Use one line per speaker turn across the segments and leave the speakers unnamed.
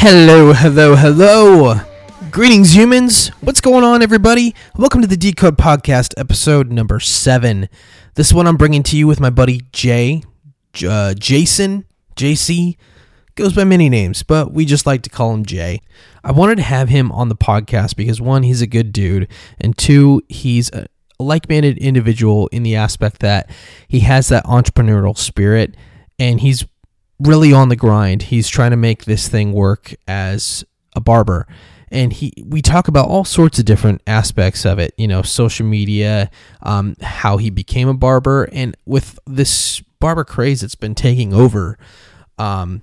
Hello, hello, hello. Greetings, humans. What's going on, everybody? Welcome to the Decode Podcast, episode number seven. This one I'm bringing to you with my buddy Jay, uh, Jason, JC. Goes by many names, but we just like to call him Jay. I wanted to have him on the podcast because one, he's a good dude, and two, he's a like-minded individual in the aspect that he has that entrepreneurial spirit, and he's really on the grind. He's trying to make this thing work as a barber. And he, we talk about all sorts of different aspects of it, you know, social media, um, how he became a barber, and with this barber craze that's been taking over um,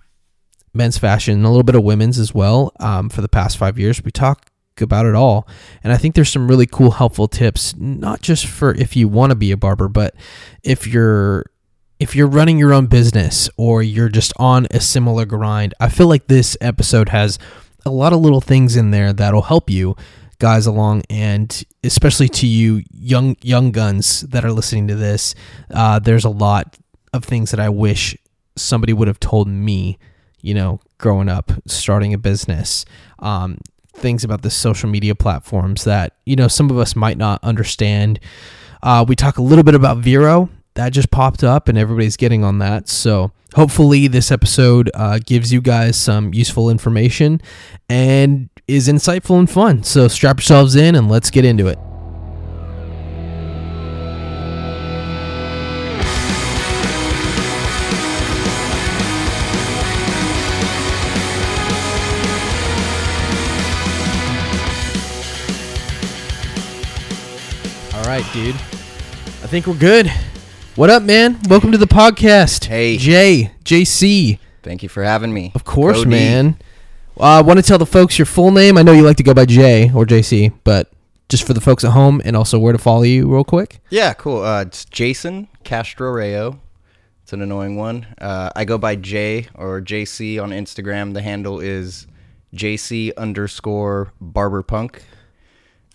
men's fashion and a little bit of women's as well um, for the past five years. We talk about it all, and I think there's some really cool, helpful tips, not just for if you want to be a barber, but if you're if you're running your own business or you're just on a similar grind, I feel like this episode has a lot of little things in there that'll help you guys along and especially to you young young guns that are listening to this. Uh, there's a lot of things that i wish somebody would have told me you know growing up starting a business um, things about the social media platforms that you know some of us might not understand. Uh, we talk a little bit about vero that just popped up and everybody's getting on that. So hopefully this episode uh, gives you guys some useful information and is insightful and fun. So strap yourselves in and let's get into it. All right, dude. I think we're good. What up, man? Welcome to the podcast.
Hey.
Jay, JC.
Thank you for having me.
Of course,
Cody.
man. Uh, I want to tell the folks your full name. I know you like to go by Jay or JC, but just for the folks at home and also where to follow you, real quick.
Yeah, cool. Uh, it's Jason Castro Rayo. It's an annoying one. Uh, I go by J or JC on Instagram. The handle is JC underscore barberpunk.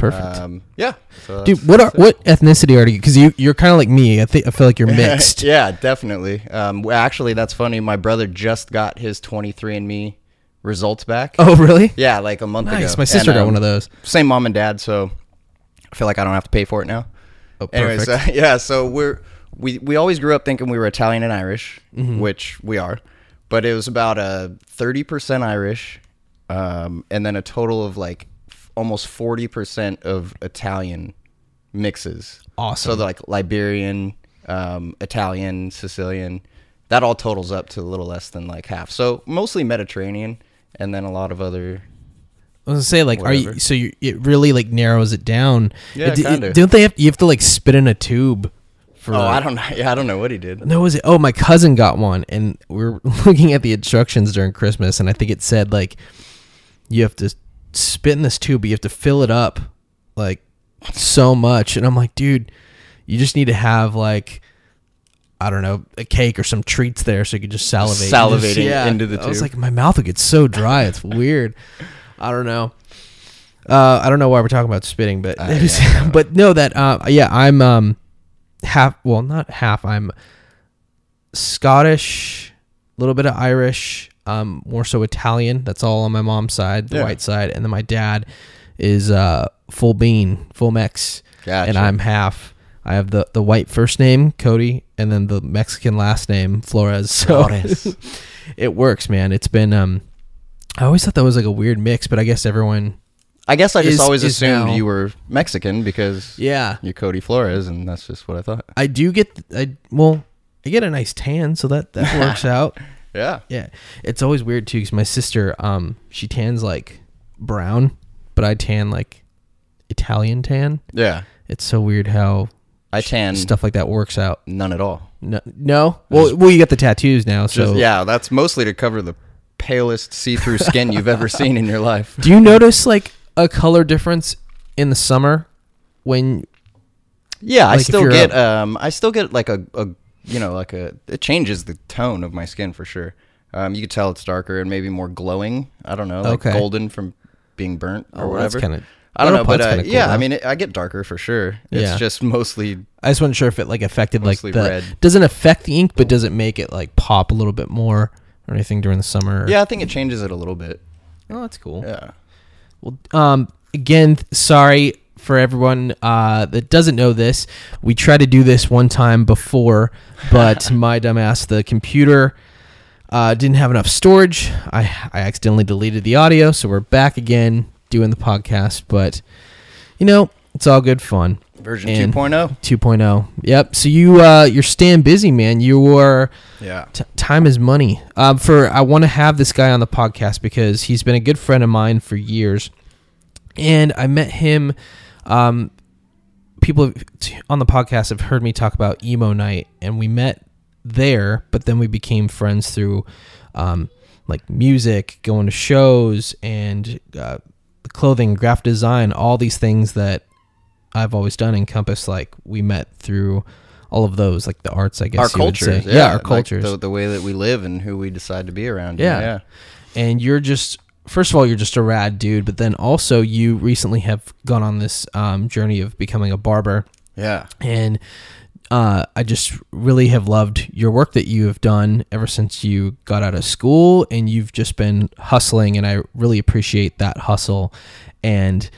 Perfect.
Um, yeah. So
Dude, what are what ethnicity are you? Because you you're kind of like me. I think I feel like you're mixed.
yeah, definitely. Um, well, actually, that's funny. My brother just got his 23andMe results back.
Oh, really?
Yeah, like a month ago.
My sister
And,
got
um,
one of those.
Same mom and dad, so I feel like I don't have to pay for it now.
Oh,
Anyways, uh, yeah, so we're we we always grew up thinking we were Italian and Irish,
Mm-hmm.
which we are, but it was about a thirty percent Irish, um, and then a total of like almost forty percent of Italian mixes.
Awesome.
So like Iberian, um, Italian, Sicilian, that all totals up to a little less than like half. So mostly Mediterranean, and then a lot of other.
I was gonna say, like, are you? So you, it really like narrows it down.
Yeah,
D-
kinda.
Don't they have? You have to like spit in a tube. For,
Oh, I don't know. Yeah, I don't know what he did.
No, was it? Oh, my cousin got one, and we are looking at the instructions during Christmas, and I think it said like you have to spit in this tube, but you have to fill it up like so much, and I'm like, dude, you just need to have like I don't know a cake or some treats there, so you could just salivate,
Salivating into the tube.
I was like, my mouth would get so dry, it's weird. I don't know. Uh, I don't know why we're talking about spitting, but
Uh, yeah,
but no, that uh, yeah, I'm um half well not half i'm scottish a little bit of irish um more so italian. That's all on my mom's side the
Yeah.
white side. And then my dad is uh full bean full mex.
Gotcha.
and i'm half. I have the the white first name cody and then the mexican last name flores. So
Flores.
it works man. It's been um i always thought that was like a weird mix but i guess everyone
I guess I just
is-
always
is
assumed
now-
you were Mexican because
yeah.
you're Cody Flores, and that's just what I thought.
i do get i well i get a nice tan so that that works out
Yeah.
Yeah, it's always weird too because my sister, um, she tans like brown, but I tan like Italian tan.
Yeah.
It's so weird how
I tan
stuff like that works out.
none at all.
No, no. Well, well, you got the tattoos now, so
Just, yeah, that's mostly to cover the palest see-through skin you've ever seen in your life.
Do you notice like a color difference in the summer when?
Yeah, I
Like, if
still get
a-
um I still get like a, a you know like a it changes the tone of my skin for sure. Um, you could tell it's darker and maybe more glowing. I don't know, like
Okay.
golden from being burnt or
Oh, that's
whatever.
kinda-
I don't know, but uh,
kinda cool,
yeah,
though.
I mean, it, I get darker for sure. It's
Yeah.
just mostly
I just wasn't sure if it like affected like
Mostly
the
red.
doesn't affect the ink, but does it make it like pop a little bit more or anything during the summer?
Yeah, I think it changes it a little bit.
Oh, that's cool.
Yeah.
Well, um, again, th- sorry for everyone uh, that doesn't know this. We tried to do this one time before, but my dumbass, the computer uh, didn't have enough storage. I I accidentally deleted the audio, so we're back again doing the podcast. But you know, it's all good fun.
Version
And-
2.0.
2.0. Yep. So you uh, you're staying busy, man. You are
Yeah.
T- time is money. Um, for I want to have this guy on the podcast because he's been a good friend of mine for years, and I met him. Um, people on the podcast have heard me talk about emo night, and we met there, but then we became friends through, um, like music, going to shows, and uh, clothing, graphic design, all these things that I've always done encompass. Like we met through all of those, like the arts, I guess.
Our cultures.
say.
Yeah.
our
like
cultures.
the, the way that we live and who we decide to be around.
Yeah.
Yeah.
and you're just first of all you're just a rad dude but then also you recently have gone on this um, journey of becoming a barber.
Yeah.
and uh, i just really have loved your work that you have done ever since you got out of school and you've just been hustling and i really appreciate that hustle. And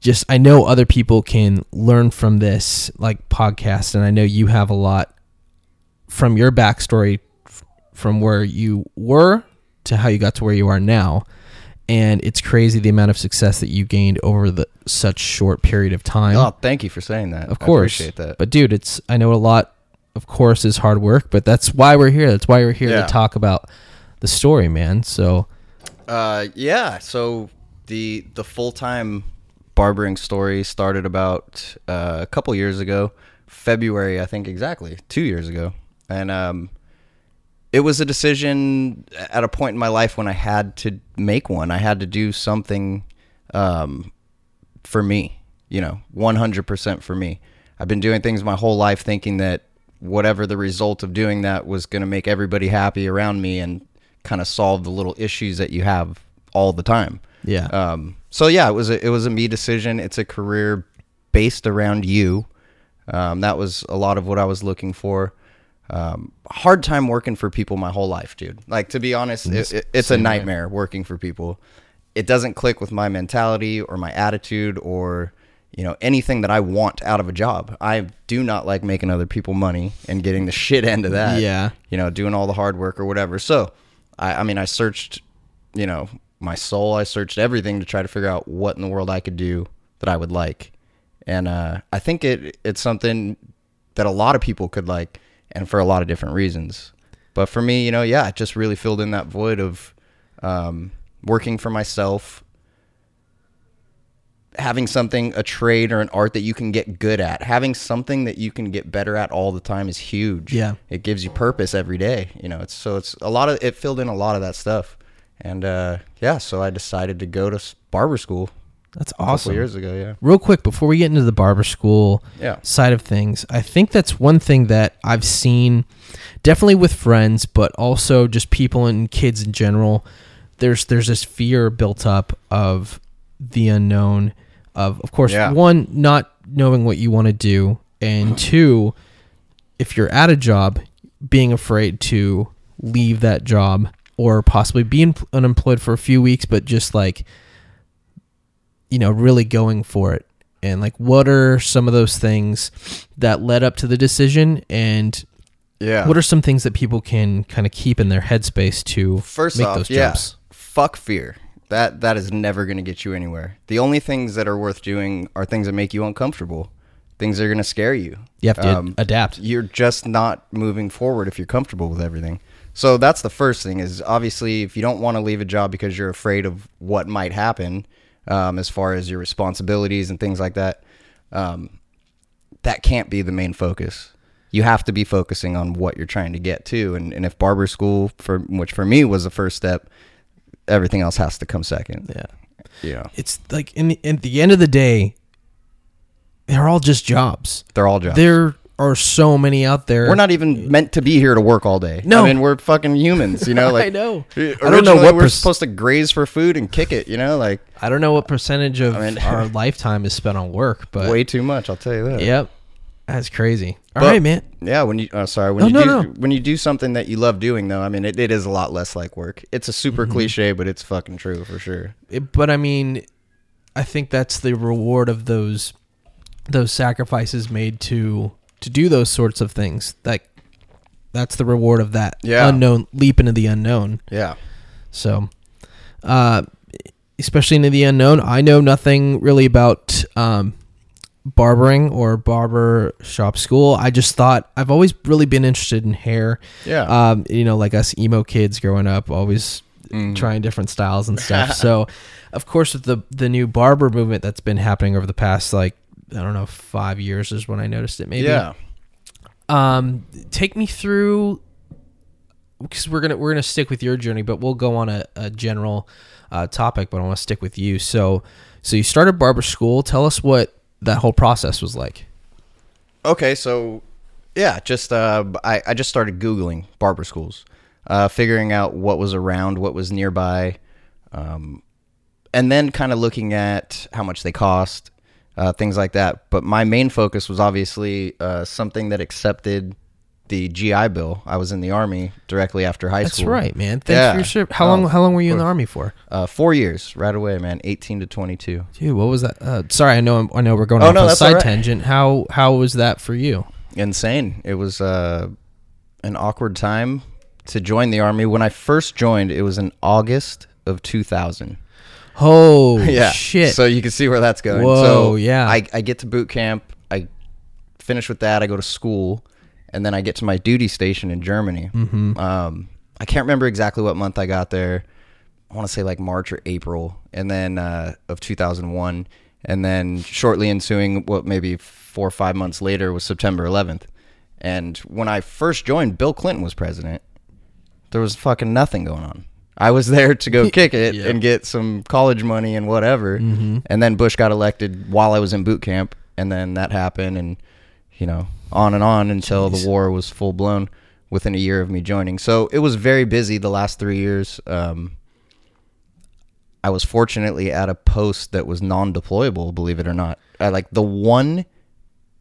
just i know other people can learn from this like podcast and i know you have a lot from your backstory f- from where you were to how you got to where you are now and it's crazy the amount of success that you gained over the such short period of time
Oh, thank you for saying that.
of
I
course
appreciate that.
but dude it's i know a lot of course is hard work but that's why we're here that's why we're here
Yeah.
to talk about the story man so
Uh, yeah. So the the full time barbering story started about uh, a couple years ago, February, I think exactly two years ago, and um, it was a decision at a point in my life when I had to make one. I had to do something um, for me, you know, one hundred percent for me. I've been doing things my whole life thinking that whatever the result of doing that was going to make everybody happy around me and kind of solve the little issues that you have all the time.
yeah
Um, so yeah, it was a, it was a me decision. It's a career based around you. Um, that was a lot of what I was looking for. Um, hard time working for people my whole life, dude. Like to be honest, it, it, it's a nightmare working for people. It doesn't click with my mentality or my attitude or you know anything that I want out of a job. I do not like making other people money and getting the shit end of that
Yeah.
you know, doing all the hard work or whatever. So, I, I mean, I searched, you know, my soul. I searched everything to try to figure out what in the world I could do that I would like, and uh, I think it it's something that a lot of people could like, and for a lot of different reasons. But for me, you know, yeah, it just really filled in that void of um, working for myself, having something, a trade or an art that you can get good at, having something that you can get better at all the time is huge.
Yeah.
It gives you purpose every day. You know, it's so it's a lot of it filled in a lot of that stuff. And uh, yeah, so I decided to go to barber school
that's
a couple
awesome
years ago. Yeah.
real quick before we get into the barber school
Yeah.
side of things i think that's one thing that i've seen definitely with friends but also just people and kids in general there's there's this fear built up of the unknown of of course
Yeah.
one not knowing what you want to do and two if you're at a job being afraid to leave that job or possibly be un- unemployed for a few weeks but just like you know really going for it and like what are some of those things that led up to the decision and
Yeah.
what are some things that people can kind of keep in their headspace to
First
make
off,
those
yeah,
jumps
fuck fear. That that is never going to get you anywhere. The only things that are worth doing are things that make you uncomfortable. Things that are going to scare you.
you have to
Um,
adapt
You're just not moving forward if you're comfortable with everything. So that's the first thing is obviously if you don't want to leave a job because you're afraid of what might happen um, as far as your responsibilities and things like that, um, that can't be the main focus. You have to be focusing on what you're trying to get to. And, and if barber school, for which for me was the first step, everything else has to come second.
yeah
Yeah.
it's like in the, at the end of the day they're all just jobs
they're all jobs.
there are so many out there
we're not even meant to be here to work all day.
No.
I mean we're fucking humans. You know, like
I know. I
I
don't know what
we're
pers-
supposed to graze for food and kick it. You know, like
i don't know what percentage of
I mean-
our lifetime is spent on work but
way too much. I'll tell you that.
Yep. That's crazy. All right,
But-
man.
Yeah, when you uh, sorry when
Oh,
you
no,
do
no.
when you do something that you love doing though, I mean it, it is a lot less like work. It's a super
Mm-hmm.
cliche, but it's fucking true for sure.
It- but I mean, I think that's the reward of those those sacrifices made to to do those sorts of things. Like that's the reward of that
Yeah.
unknown leap into the unknown.
Yeah.
So, uh, especially into the unknown, I know nothing really about um, barbering or barber shop school. I just thought I've always really been interested in hair.
Yeah.
Um, you know, like us emo kids growing up, always
Mm.
trying different styles and stuff. so, of course, with the the new barber movement that's been happening over the past like I don't know five years is when I noticed it. Maybe.
Yeah.
Um, take me through because we're gonna we're gonna stick with your journey, but we'll go on a, a general uh, topic. But I want to stick with you. So, so you started barber school. Tell us what that whole process was like.
Okay, so yeah, just uh, I I just started googling barber schools, uh, figuring out what was around, what was nearby, um, and then kind of looking at how much they cost, uh, things like that. But my main focus was obviously uh, something that accepted the GI Bill. I was in the army directly after high
That's
school.
right, man. Thanks
Yeah.
for your ship. How
Oh,
long? How long were you in the army for?
Uh, four years, right away, man. Eighteen to twenty-two.
Dude, what was that? Uh, sorry, I know. I know we're going
Oh,
off
no,
on a
that's
side
right.
tangent. How how was that for you?
insane. It was uh, an awkward time to join the army. When I first joined, it was in August of 2000.
Oh
yeah,
shit!
So you can see where that's going.
Whoa,
so
yeah.
I, I get to boot camp. I finish with that. I go to school, and then I get to my duty station in Germany. Mm-hmm. Um, I can't remember exactly what month I got there. I want to say like March or April, and then uh, of 2001, and then shortly ensuing, what maybe four or five months later was September 11th. And when I first joined, Bill Clinton was president. There was fucking nothing going on. I was there to go kick it
Yeah.
and get some college money and whatever. And then Bush got elected while I was in boot camp, and then that happened, and you know, on and on until
Jeez.
the war was full blown within a year of me joining. So it was very busy the last three years. Um, I was fortunately at a post that was non-deployable, believe it or not. I like the one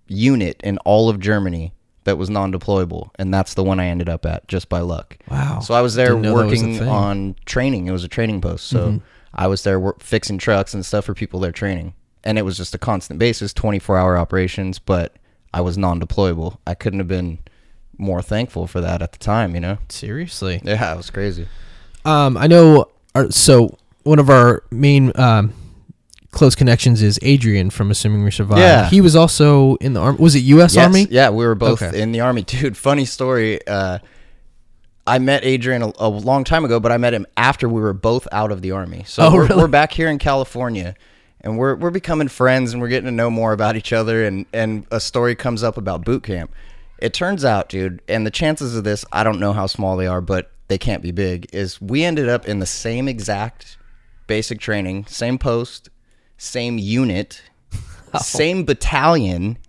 unit in all of Germany that was non-deployable, and that's the one I ended up at just by luck.
Wow.
So I was there
Didn't know that was a
working
thing. Mm-hmm.
on training. It was a training post, so I was there wor- fixing trucks and stuff for people there training, and it was just a constant basis, twenty-four hour operations. But I was non-deployable. I couldn't have been more thankful for that at the time. You know?
Seriously.
Yeah, it was crazy.
Um, I know. Our, so one of our main um, close connections is Adrian from Assuming We Survive.
Yeah.
he was also in the army. Was it U.S.
Yes,
Army?
Yeah, we were both
Okay.
in the army, dude. Funny story. Uh, I met Adrian a, a long time ago, but I met him after we were both out of the army. So
Oh,
we're,
really?
we're back here in California, and we're we're becoming friends, and we're getting to know more about each other. And and a story comes up about boot camp. It turns out, dude, and the chances of this, I don't know how small they are, but they can't be big. Is we ended up in the same exact basic training, same post, same unit, same battalion,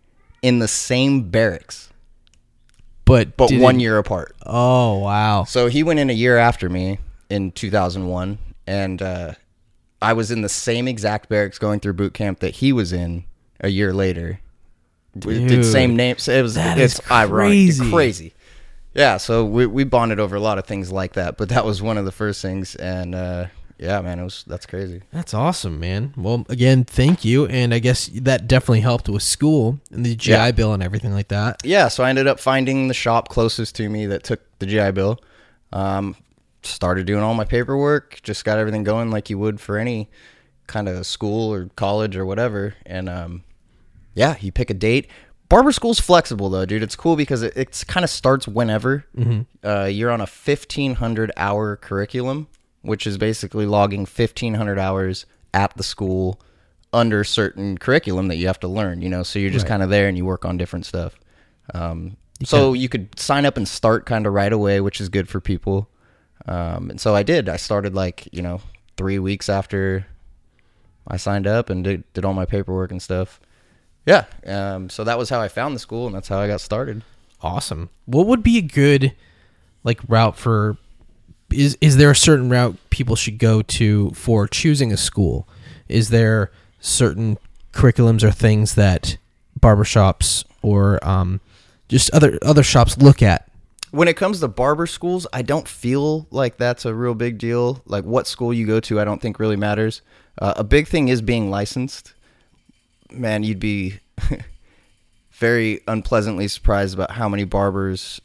in the same barracks
but
but one
it-
year apart.
Oh wow.
So he went in a year after me in 2001, and uh, I was in the same exact barracks going through boot camp that he was in a year later.
Dude,
did same names. It was it's
is
ironic,
crazy.
crazy. Yeah, so we we bonded over a lot of things like that, but that was one of the first things, and uh, yeah, man, it was that's crazy.
That's awesome, man. Well, again, thank you, and I guess that definitely helped with school and the GI
Yeah.
Bill and everything like that.
yeah, so I ended up finding the shop closest to me that took the GI Bill. Um, started doing all my paperwork, just got everything going like you would for any kind of school or college or whatever. And um, yeah, you pick a date. Barber school's flexible though, dude. It's cool because it it's kind of starts whenever. Uh, you're on a 1500 hour curriculum, which is basically logging 1500 hours at the school under certain curriculum that you have to learn. You know, so you're just kind of there and you work on different stuff. Um, so you could sign up and start kind of right away, which is good for people. Um, and so I did. I started like you know three weeks after I signed up and did, did all my paperwork and stuff. Yeah. Um, so that was how I found the school, and that's how I got started.
Awesome. What would be a good like route for is is there a certain route people should go to for choosing a school? Is there certain curriculums or things that barbershops or um, just other other shops look at?
When it comes to barber schools, I don't feel like that's a real big deal. Like what school you go to, I don't think really matters. Uh, a big thing is being licensed. Man, you'd be very unpleasantly surprised about how many barbers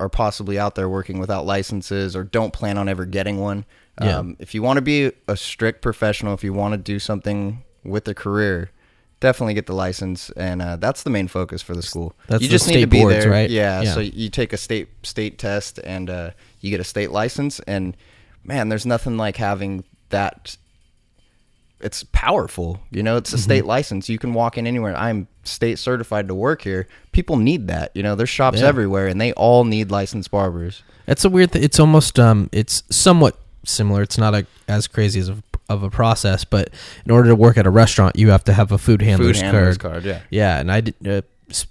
are possibly out there working without licenses or don't plan on ever getting one.
Yeah.
Um, if you want to be a strict professional, if you want to do something with a career, definitely get the license, and uh, that's the main focus for the school.
That's
you just need to be
boards,
there,
right?
Yeah,
Yeah.
So you take a state state test, and uh, you get a state license, and man, there's nothing like having that. It's powerful, you know.
Mm-hmm.
It's a state license. You can walk in anywhere. I'm state certified to work here. People need that, you know. There's shops
Yeah.
everywhere, and they all need licensed barbers.
It's a weird. Th- it's almost um. It's somewhat similar. It's not a, as crazy as a, of a process, but in order to work at a restaurant, you have to have a food handler's,
Food handler's
card.
card, yeah.
Yeah, and I did. Uh,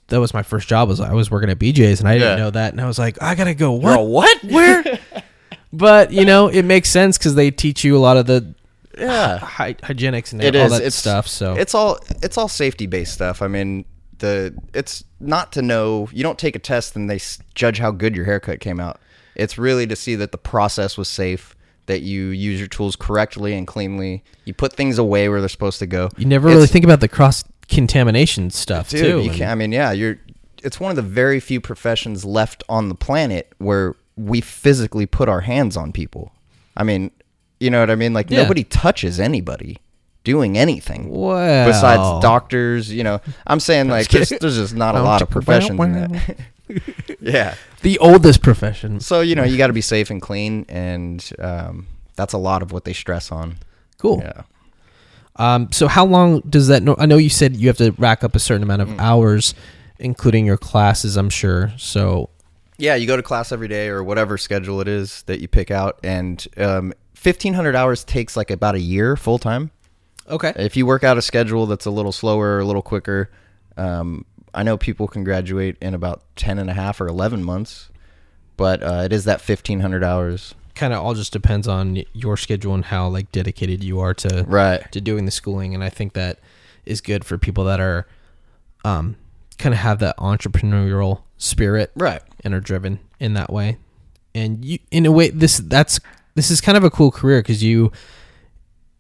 that was my first job. Was I was working at BJ's, and I didn't
Yeah.
know that, and I was like, I gotta go. What?
what?
Where? but you know, it makes sense because they teach you a lot of the
yeah.
hy- hygienics and
it
all
is
that
it's
stuff. So
it's all it's all safety based stuff i mean the it's not to know you don't take a test and they s- judge how good your haircut came out it's really to see that the process was safe that you use your tools correctly and cleanly you put things away where they're supposed to go
you never really
It's-
think about the cross contamination stuff
dude
too.
you
and-
can i mean yeah you're it's one of the very few professions left on the planet where we physically put our hands on people i mean you know what i mean like
Yeah.
nobody touches anybody doing anything
Well.
besides doctors you know i'm saying like there's, there's just not a lot of professions in that yeah
the oldest profession.
so you know you got to be safe and clean and um, that's a lot of what they stress on
Cool.
yeah
Um, so how long does that? No, I know you said you have to rack up a certain amount
Mm.
of hours, including your classes. I'm sure. So
Yeah, you go to class every day or whatever schedule it is that you pick out, and um, fifteen hundred hours takes like about a year full time.
okay.
If you work out a schedule that's a little slower, or a little quicker, um, I know people can graduate in about 10 and a half or eleven months, but uh, it is that fifteen hundred hours.
Kind of all just depends on your schedule and how like dedicated you are to
Right.
to doing the schooling, and I think that is good for people that are, um, kind of have that entrepreneurial spirit,
Right.
and are driven in that way. And you, in a way, this that's this is kind of a cool career because you,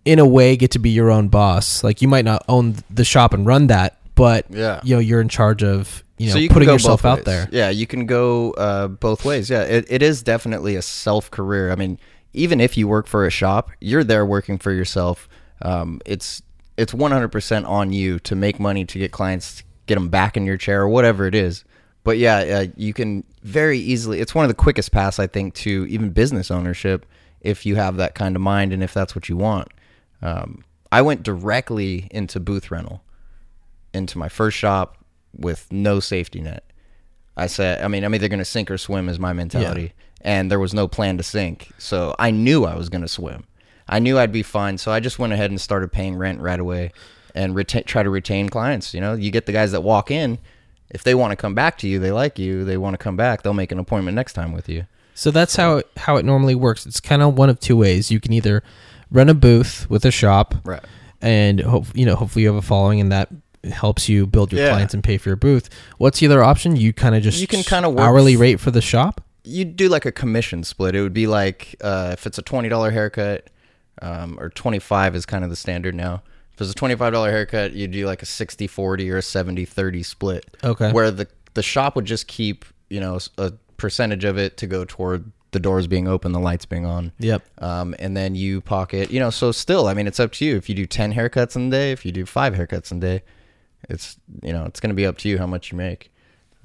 in a way, get to be your own boss. Like you might not own the shop and run that, but
Yeah.
you know you're in charge of you know
so you
putting yourself out there.
Yeah, you can go uh, both ways. Yeah, it, it is definitely a self career. I mean, even if you work for a shop, you're there working for yourself. Um, it's it's 100% on you to make money to get clients, get them back in your chair or whatever it is. But yeah, uh, you can very easily. It's one of the quickest paths I think to even business ownership if you have that kind of mind and if that's what you want. Um, I went directly into booth rental into my first shop with no safety net. I said, I mean, I'm either going to sink or swim is my mentality. And there was no plan to sink. So I knew I was going to swim. I knew I'd be fine. So I just went ahead and started paying rent right away and reta- try to retain clients. You know, you get the guys that walk in. If they want to come back to you, they like you, they want to come back, they'll make an appointment next time with you.
So that's how it, how it normally works. It's kind of one of two ways. You can either run a booth with a shop,
Right.
and hope you know hopefully you have a following, and that helps you build your
Yeah.
clients and pay for your booth. What's the other option? You kind of just
You can kinda work
hourly
f-
rate for the shop.
you'd do like a commission split. It would be like uh, if it's a twenty dollar haircut, um, or twenty five is kind of the standard now. If it's a twenty five dollar haircut, you'd do like a 60-40 or a 70-30 split.
Okay.
Where the the shop would just keep you know s- a percentage of it to go toward the doors being open, the lights being on.
Yep.
Um, and then you pocket, you know. So still, I mean, it's up to you. If you do ten haircuts in a day, if you do five haircuts in a day, it's you know it's going to be up to you how much you make.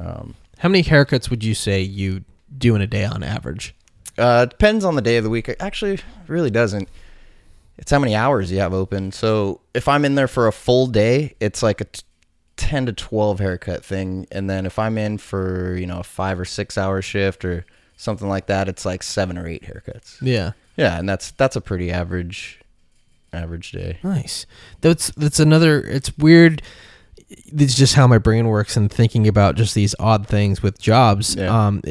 Um,
How many haircuts would you say you do in a day on average?
Uh, it depends on the day of the week. It Actually, really doesn't. It's how many hours you have open. So if I'm in there for a full day, it's like a t- ten to twelve haircut thing, and then if I'm in for you know a five or six hour shift or something like that, it's like seven or eight haircuts.
Yeah.
Yeah, and that's that's a pretty average average day.
Nice. That's that's another. It's weird. It's just how my brain works and thinking about just these odd things with jobs.
Yeah.
Um,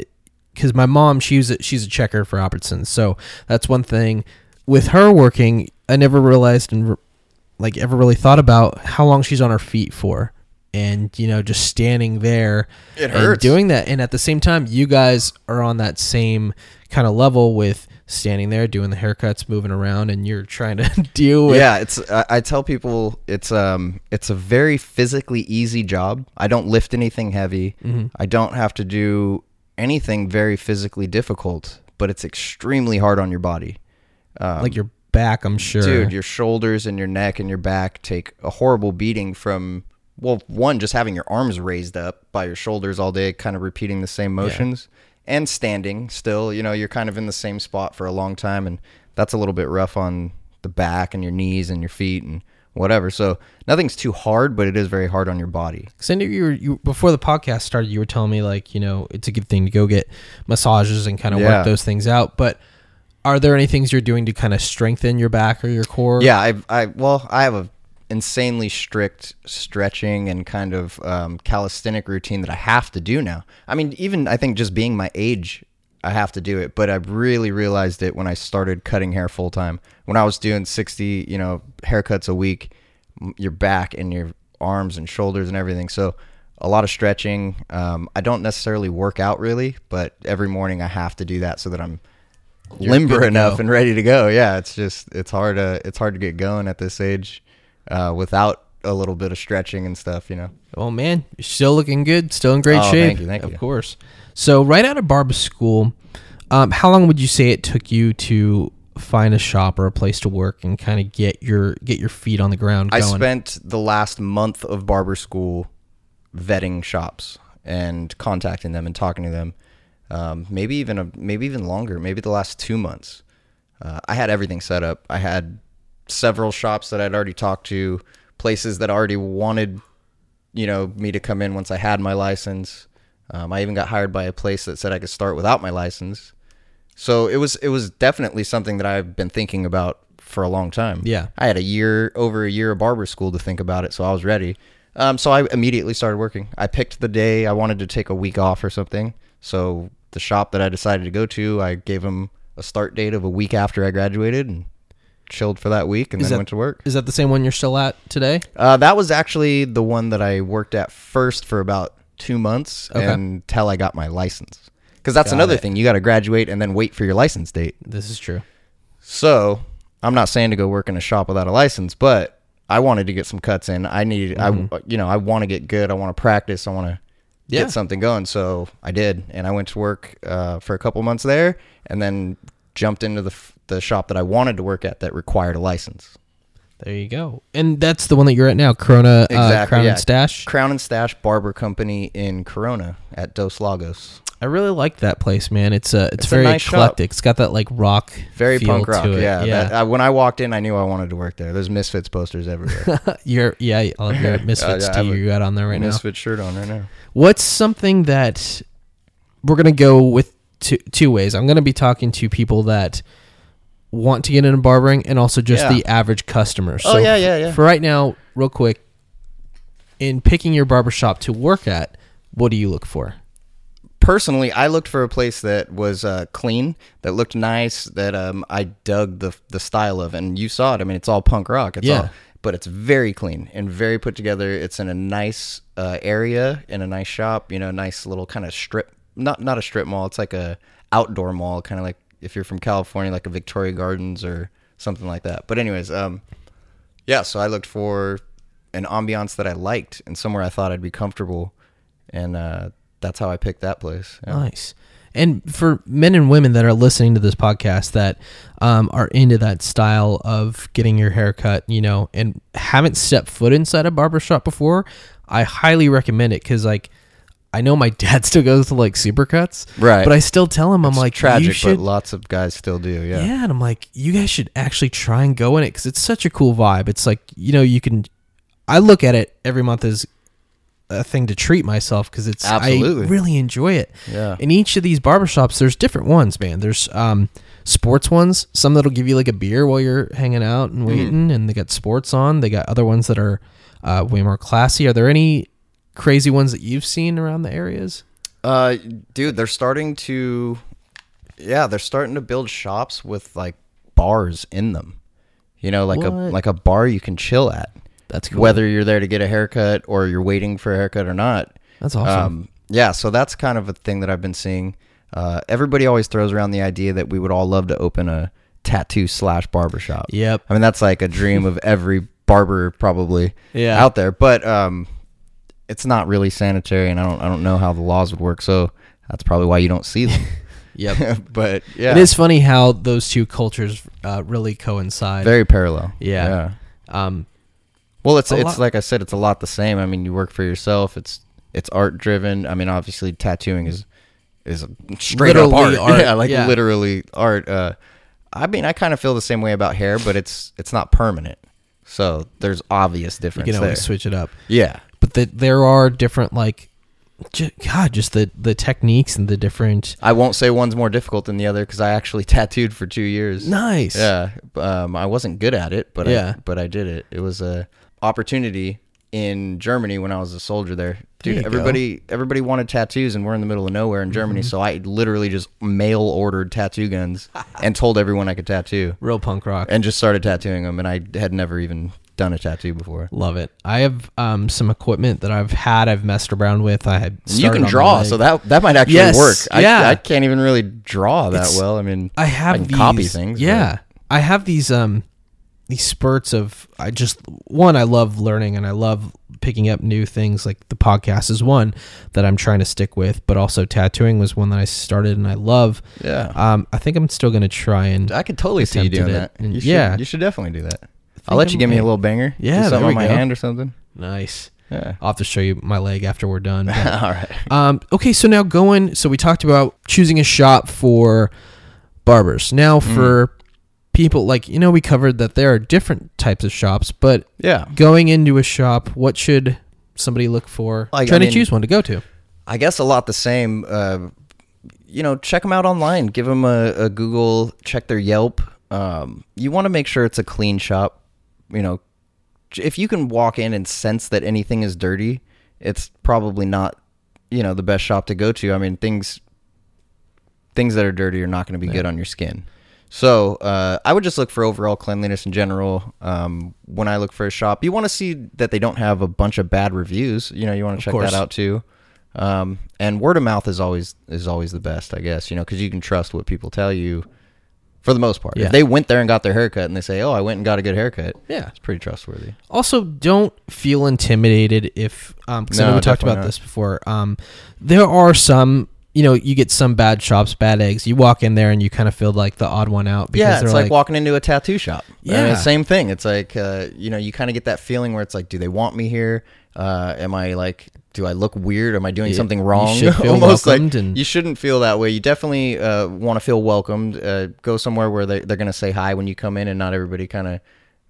because my mom, she's a, she's a checker for Albertsons, so that's one thing. With her working, I never realized and re- like ever really thought about how long she's on her feet for. And you know just standing there
It
and doing that and at the same time you guys are on that same kind of level with standing there doing the haircuts moving around and you're trying to deal with
yeah, it's. I, I tell people it's um it's a very physically easy job. I don't lift anything heavy.
Mm-hmm.
I don't have to do anything very physically difficult, but it's extremely hard on your body. Um,
like your back i'm sure
dude, your shoulders and your neck and your back take a horrible beating from well, one just having your arms raised up by your shoulders all day, kind of repeating the same motions, and standing still. You know, you're kind of in the same spot for a long time, and that's a little bit rough on the back and your knees and your feet and whatever. So nothing's too hard, but it is very hard on your body.
Knew you were you before the podcast started. You were telling me like you know it's a good thing to go get massages and kind of
Yeah.
work those things out. But are there any things you're doing to kind of strengthen your back or your core?
Yeah, I, I, well, I have a insanely strict stretching and kind of um, calisthenic routine that I have to do now. I mean, even I think just being my age, I have to do it. But I really realized it when I started cutting hair full time. When I was doing sixty, you know, haircuts a week, your back and your arms and shoulders and everything. So a lot of stretching. Um, I don't necessarily work out really, but every morning I have to do that so that I'm
You're
limber enough and ready to go. Yeah, it's just it's hard to it's hard to get going at this age uh, without a little bit of stretching and stuff. You know.
Oh man, you're still looking good. Still in great
Oh,
shape.
thank you, thank
of
you.
course. So right out of barber school, um, how long would you say it took you to find a shop or a place to work and kind of get your get your feet on the ground
I spent the last month of barber school vetting shops and contacting them and talking to them. Um, maybe even a maybe even longer. Maybe the last two months. Uh, I had everything set up. I had several shops that I'd already talked to, places that already wanted, you know, me to come in once I had my license. Um, I even got hired by a place that said I could start without my license. So it was it was definitely something that I've been thinking about for a long time.
Yeah.
I had a year over a year of barber school to think about it, so I was ready. Um, so I immediately started working. I picked the day I wanted to take a week off or something. So the shop that I decided to go to, I gave them a start date of a week after I graduated and chilled for that week and
Is
then
that-
went to work.
Is that the same one you're still at today?
Uh, that was actually the one that I worked at first for about two months
Okay.
until I got my license. Because that's
Got
another
it.
thing. You got to graduate and then wait for your license date.
This is true.
So I'm not saying to go work in a shop without a license, but I wanted to get some cuts in. I needed, I, you know, I want to get good. I want to practice. I want to
Yeah.
get something going. So I did, and I went to work uh, for a couple months there, and then jumped into the f- the shop that I wanted to work at that required a license.
There you go. And that's the one that you're at now, Corona uh, Crown
yeah.
and Stash.
Crown and Stash Barber Company in Corona at Dos Lagos.
I really like that place, man. It's uh, it's,
It's
very
nice shop.
eclectic. It's got that like rock,
Very punk rock. Yeah.
yeah.
That- uh, when I walked in, I knew I wanted to work there. There's Misfits posters everywhere.
You're yeah, I love your Misfits
yeah,
tee you got on there right now.
Misfit shirt on right now.
What's something that we're gonna go with two two ways? I'm gonna be talking to people that want to get into barbering and also just
Yeah.
the average customer.
Oh, yeah, yeah, yeah.
For right now, real quick, in picking your barbershop to work at, what do you look for?
personally, I looked for a place that was uh, clean, that looked nice, that um, I dug the the style of, and you saw it. I mean, it's all punk rock. It's
Yeah.
all, but it's very clean and very put together. It's in a nice uh, area, in a nice shop. You know, nice little kind of strip. Not not a strip mall. It's like a outdoor mall, kind of like if you're from California, like a Victoria Gardens or something like that. But anyways, um, yeah. So I looked for an ambiance that I liked and somewhere I thought I'd be comfortable, and uh, that's how I picked that place. Yeah.
Nice. And for men and women that are listening to this podcast that um, are into that style of getting your hair cut, you know, and haven't stepped foot inside a barbershop before, I highly recommend it because, like, I know my dad still goes to like supercuts,
Right.
But I still tell him, I'm
It's
like,
tragic,
you should,
but lots of guys still do. Yeah.
yeah. and I'm like, you guys should actually try and go in it because it's such a cool vibe. It's like, you know, you can. I look at it every month as a thing to treat myself because it's
Absolutely.
I really enjoy it.
Yeah.
In each of these barbershops, there's different ones, man. There's um, sports ones, some that'll give you like a beer while you're hanging out and waiting, and they got sports on. They got other ones that are uh, way more classy. Are there any crazy ones that you've seen around the areas?
Uh, dude, they're starting to, yeah, they're starting to build shops with like bars in them. You know, like a
What?
like a bar you can chill at.
That's cool.
whether you're there to get a haircut or you're waiting for a haircut or not.
That's awesome.
Um, yeah, so that's kind of a thing that I've been seeing. Uh, everybody always throws around the idea that we would all love to open a tattoo slash barbershop.
Yep.
I mean, that's like a dream of every barber probably
Yeah.
out there, but um, it's not really sanitary, and I don't I don't know how the laws would work. So that's probably why you don't see them.
Yep.
but yeah,
It is funny how those two cultures uh, really coincide.
very parallel.
Yeah. Um,
Well, it's it's
lot-
like I said, it's a lot the same. I mean, you work for yourself. It's it's art driven. I mean, obviously, tattooing is is straight up art.
art,
Yeah, like
yeah.
literally art. Uh, I mean, I kind of feel the same way about hair, but it's it's not permanent. So there's obvious differences.
you
difference
can
there.
always switch it up.
Yeah,
But the, there are different, like, God, just the, the techniques and the different.
I won't say one's more difficult than the other because I actually tattooed for two years.
Nice.
Yeah, um, I wasn't good at it, but
Yeah.
I, but I did it. It was a opportunity in Germany when I was a soldier there. Dude,
you go.
everybody everybody wanted tattoos, and we're in the middle of nowhere in Germany.
Mm-hmm.
So I literally just mail ordered tattoo guns and told everyone I could tattoo,
Real punk rock.
and just started tattooing them. And I had never even done a tattoo before.
Love it. I have um, some equipment that I've had, I've messed around with. I had.
You can draw, so that that might actually
Yes,
work. I,
yeah.
I can't even really draw that
It's-
well. I mean,
I have
can
these,
copy things, but-
Yeah, I have these um these spurts of I just one I love learning and I love picking up new things. Like the podcast is one that I'm trying to stick with, but also tattooing was one that I started and I love.
yeah.
Um, I think I'm still gonna try and
I could totally see you doing
it,
that.
and
You should,
yeah.
you should definitely do that. I'll let you give me a little banger.
Yeah,
something on my
go.
hand or something.
nice.
Yeah.
I'll have to show you my leg after we're done. but-
All right.
Um, okay, so now going. So we talked about choosing a shop for barbers. Now
Mm-hmm.
for people like you know we covered that there are different types of shops, but
Yeah.
going into a shop, what should somebody look for?
Like, I
trying
mean-
to choose one to go to.
I guess a lot the same. Uh, you know, check them out online. Give them a, a Google. Check their Yelp. Um, you want to make sure it's a clean shop. You know, if you can walk in and sense that anything is dirty, it's probably not. You know, the best shop to go to. I mean, things things that are dirty are not going to be good on your skin. So uh, I would just look for overall cleanliness in general. Um, when I look for a shop, you want to see that they don't have a bunch of bad reviews. You know, you want to check
course.
that out too. Um, and word of mouth is always is always the best, I guess. You know, because you can trust what people tell you for the most part.
Yeah.
If they went there and got their haircut and they say, "Oh, I went and got a good haircut,"
Yeah.
it's pretty trustworthy.
Also, don't feel intimidated if um because I know
No,
we talked about
not.
this before. Um, there are some. You know, you get some bad shops, bad eggs. You walk in there and you kind of feel like the odd one out because
yeah, it's like, walking into a tattoo shop. I mean,
Yeah.
same thing. It's like uh, you know, you kind of get that feeling where it's like, do they want me here? Uh, am I like, do I look weird? Am I doing
You-
something
you
wrong?
feel
Almost like
and-
you shouldn't feel that way. You definitely uh, want to feel welcomed. Uh, go somewhere where they, they're gonna say hi when you come in, and not everybody kind of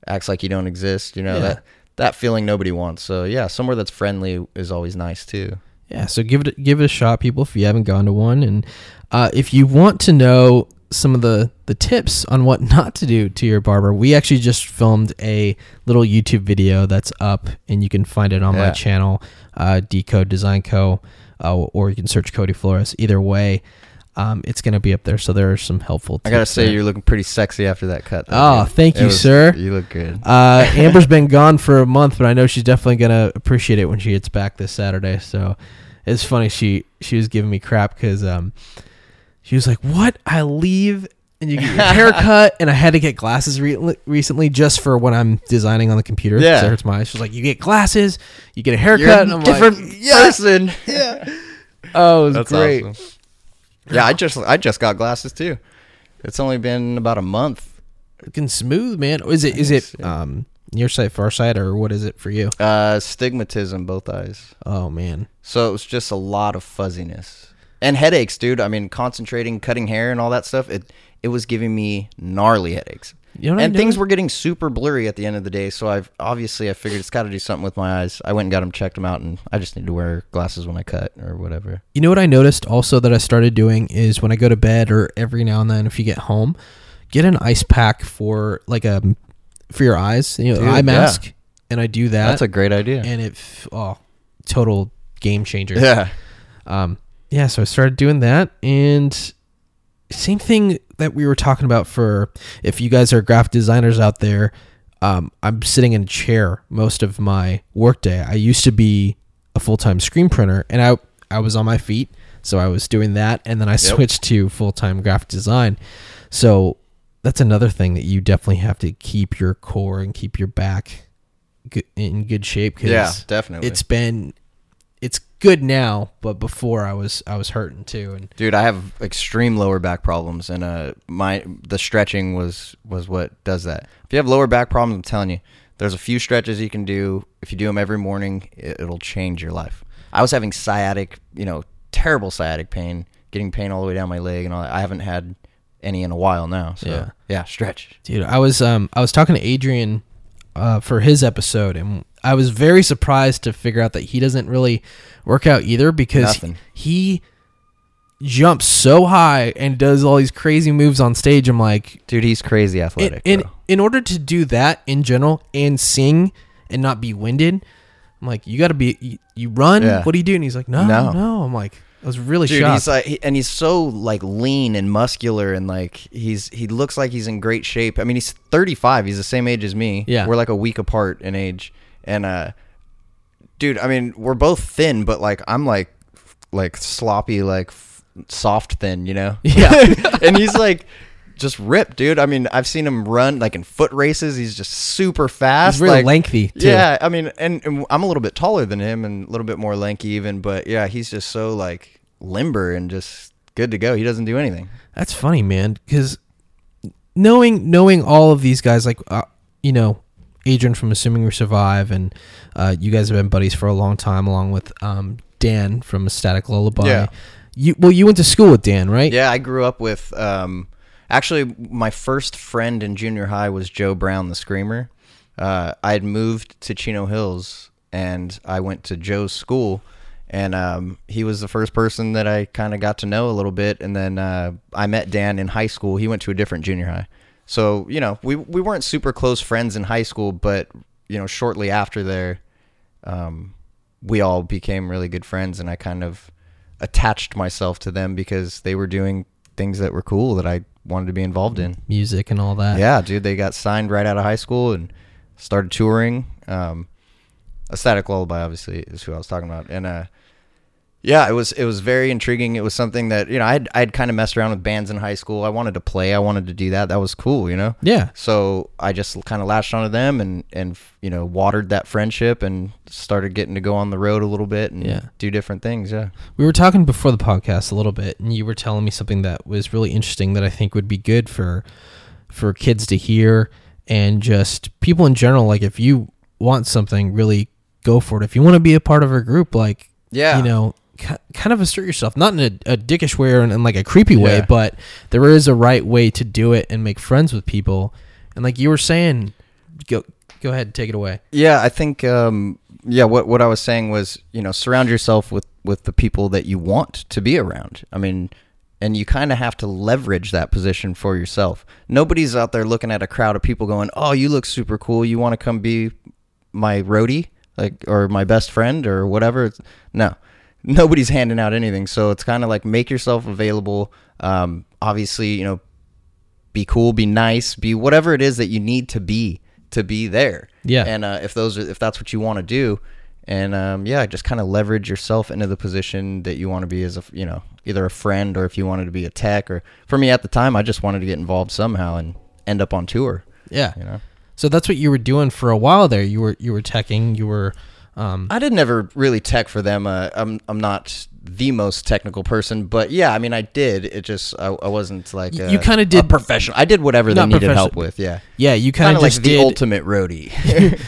acts like you don't exist. You know
Yeah.
that that feeling nobody wants. So yeah, somewhere that's friendly is always nice too.
Yeah, so give it give it a shot, people, if you haven't gone to one, and uh, if you want to know some of the the tips on what not to do to your barber, we actually just filmed a little YouTube video that's up, and you can find it on my channel, uh, Decode Design Co, uh, or you can search Cody Flores. Either way, um, it's going to be up there. So there are some helpful. Tips
I gotta say,
there.
you're looking pretty sexy after that cut. though,
Oh, thank
It
you,
was-
sir.
You look good.
Uh, Amber's been gone for a month, but I know she's definitely gonna appreciate it when she gets back this Saturday. So it's funny she she was giving me crap because um she was like, "What? I leave and you get your haircut, and I had to get glasses re- recently just for when I'm designing on the computer.
Yeah.
it hurts my eyes. She's like, "You get glasses, you get a haircut,
You're a different
like, yeah,
person.
yeah. Oh, it was
That's
great.
awesome. Yeah, I just I just got glasses too. It's only been about a month.
Looking smooth, man. Is it is it um near sight, far sight, or what is it for you?
Uh, stigmatism, both eyes.
Oh man,
So it was just a lot of fuzziness and headaches, dude. I mean, concentrating, cutting hair, and all that stuff. It it was giving me gnarly headaches.
you know
and things were getting super blurry at the end of the day. So I've obviously I figured it's got to do something with my eyes. I went and got them checked them out, and I just need to wear glasses when I cut or whatever.
You know what I noticed also that I started doing is when I go to bed or every now and then if you get home, get an ice pack for like a for your eyes, you know,
Dude,
eye
yeah.
mask, and I do that,
That's a great idea.
and it oh total game changer.
yeah.
Um, yeah, so I started doing that, and same thing that we were talking about for if you guys are graphic designers out there, um, I'm sitting in a chair most of my workday. I used to be a full time screen printer, and I I was on my feet, so I was doing that, and then I switched to full time graphic design. So that's another thing that you definitely have to keep your core and keep your back in good shape. Cause
Yeah, definitely.
It's been good now, but before I was I was hurting too, and
Dude, I have extreme lower back problems, and uh, my the stretching was was what does that. If you have lower back problems, I'm telling you, there's a few stretches you can do. If you do them every morning, it, it'll change your life. I was having sciatic, you know, terrible sciatic pain, getting pain all the way down my leg, and all that. I haven't had any in a while now. So
Yeah.
yeah, stretch.
Dude, I was um I was talking to Adrian uh, for his episode, and I was very surprised to figure out that he doesn't really work out either because
Nothing.
he jumps so high and does all these crazy moves on stage. I'm like,
Dude, he's crazy athletic.
in
bro.
in order to do that in general and sing and not be winded, I'm like, you got to be you, you run.
Yeah.
What do you do? And he's like, no, no,
No.
I'm like, I was really
Dude,
shocked.
he's like, he- and he's so like lean and muscular, and like he's he looks like he's in great shape. I mean, he's 35. He's the same age as me.
Yeah.
we're like a week apart in age, and uh, dude, I mean, we're both thin, but like I'm like like sloppy, like f- soft thin, you know?
Yeah.
and he's like. Just ripped, dude. I mean, I've seen him run like in foot races. He's just super fast.
He's real
like,
lengthy, too.
Yeah, I mean, and, and I'm a little bit taller than him and a little bit more lanky even, but yeah, he's just so like limber and just good to go. He doesn't do anything.
That's funny, man. Because knowing knowing all of these guys, like uh, you know, Adrian from Assuming We Survive, and uh, you guys have been buddies for a long time, along with um, Dan from Static Lullaby.
Yeah.
You well, you went to school with Dan, right?
Yeah, I grew up with. Um, actually, my first friend in junior high was Joe Brown, the screamer. Uh, I had moved to Chino Hills, and I went to Joe's school, and um, he was the first person that I kind of got to know a little bit. And then uh, I met Dan in high school. He went to a different junior high, so you know we we weren't super close friends in high school, but you know shortly after there, um, we all became really good friends, and I kind of attached myself to them because they were doing things that were cool that I wanted to be involved in.
Music and all that.
Yeah, dude, they got signed right out of high school and started touring. Um, a Static Lullaby, obviously, is who I was talking about, and uh, yeah, it was it was very intriguing. It was something that you know I'd I'd kind of messed around with bands in high school. I wanted to play. I wanted to do that. That was cool, you know.
Yeah.
So I just kind of latched onto them and and you know watered that friendship and started getting to go on the road a little bit and
Yeah.
do different things. Yeah.
We were talking before the podcast a little bit, and you were telling me something that was really interesting that I think would be good for for kids to hear and just people in general. Like if you want something, really go for it. If you want to be a part of a group, like
Yeah.
you know, kind of assert yourself, not in a, a dickish way or in, in like a creepy way,
Yeah.
but there is a right way to do it and make friends with people. And like you were saying, go go ahead, take it away.
Yeah, I think um, yeah, what what I was saying was, you know, surround yourself with with the people that you want to be around. I mean, and you kind of have to leverage that position for yourself. Nobody's out there looking at a crowd of people going, "Oh, you look super cool. You want to come be my roadie?" Like or my best friend or whatever. No. Nobody's handing out anything. So it's kind of like make yourself available. Um, obviously, you know, be cool, be nice, be whatever it is that you need to be to be there.
Yeah.
And uh, if those are, if that's what you want to do, and um, yeah, just kind of leverage yourself into the position that you want to be as a you know either a friend or if you wanted to be a tech or for me at the time I just wanted to get involved somehow and end up on tour.
Yeah.
You know.
So that's what you were doing for a while there. You were you were teching. You were. Um,
I didn't ever really tech for them. Uh, I'm I'm not the most technical person, but yeah, I mean I did. It just I, I wasn't like a,
you kinda
a
did-
professional. I did whatever they needed help with. Yeah,
yeah, you kind
kind
of
of like
just
the ultimate roadie.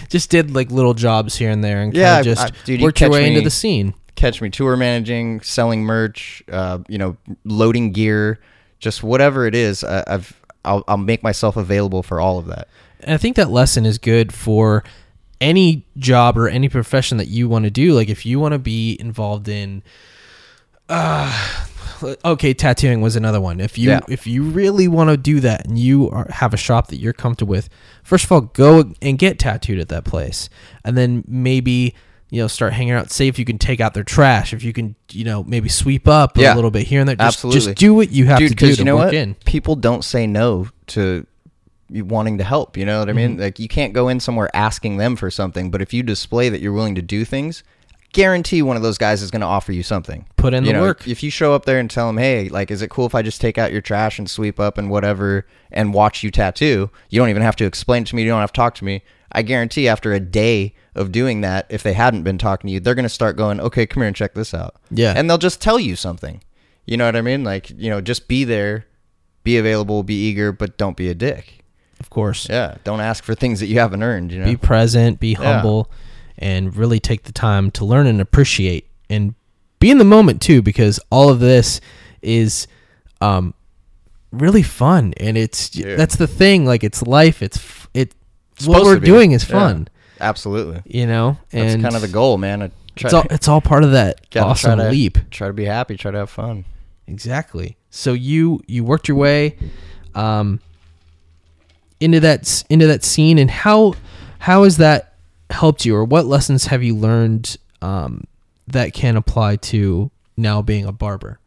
just did like little jobs here and there, and
Yeah,
kind of
I-
just
dude, you
worked your
catch
way into the scene.
catch me tour managing, selling merch, uh, you know, loading gear, just whatever it is. I, I've I'll, I'll make myself available for all of that.
And I think that lesson is good for any job or any profession that you want to do. Like if you want to be involved in, uh, okay, tattooing was another one. If you
Yeah.
if you really want to do that and you are, have a shop that you're comfortable with, first of all, go and get tattooed at that place, and then maybe. You know, start hanging out. Say if you can take out their trash, if you can, you know, maybe sweep up a little bit here and there. Just,
Absolutely.
just do what you have
Dude,
to do
because
to
you know
work
what?
in.
People don't say no to wanting to help. You know what I mean? Mm-hmm. Like you can't go in somewhere asking them for something, but if you display that you're willing to do things, guarantee one of those guys is going to offer you something.
Put in
You
the
know,
work.
If you show up there and tell them, "Hey, like, is it cool if I just take out your trash and sweep up and whatever and watch you tattoo?" You don't even have to explain it to me. You don't have to talk to me. I guarantee after a day of doing that, if they hadn't been talking to you, they're going to start going, "Okay, come here and check this out."
Yeah.
and they'll just tell you something. You know what I mean? Like, you know, just be there, be available, be eager, but don't be a dick.
Of course.
Yeah, don't ask for things that you haven't earned. You know,
Be present, be humble, and really take the time to learn and appreciate and be in the moment too, because all of this is um, really fun. And it's
Yeah.
that's the thing. Like it's life. It's f- it.
It's
what we're doing is
Yeah,
fun.
absolutely.
You know,
That's
and
kind of the goal, man. I try,
It's all it's all part of that awesome
try to,
leap.
Try to be happy. Try to have fun.
Exactly. So you you worked your way um, into that into that scene, and how how has that helped you, or what lessons have you learned um, that can apply to now being a barber?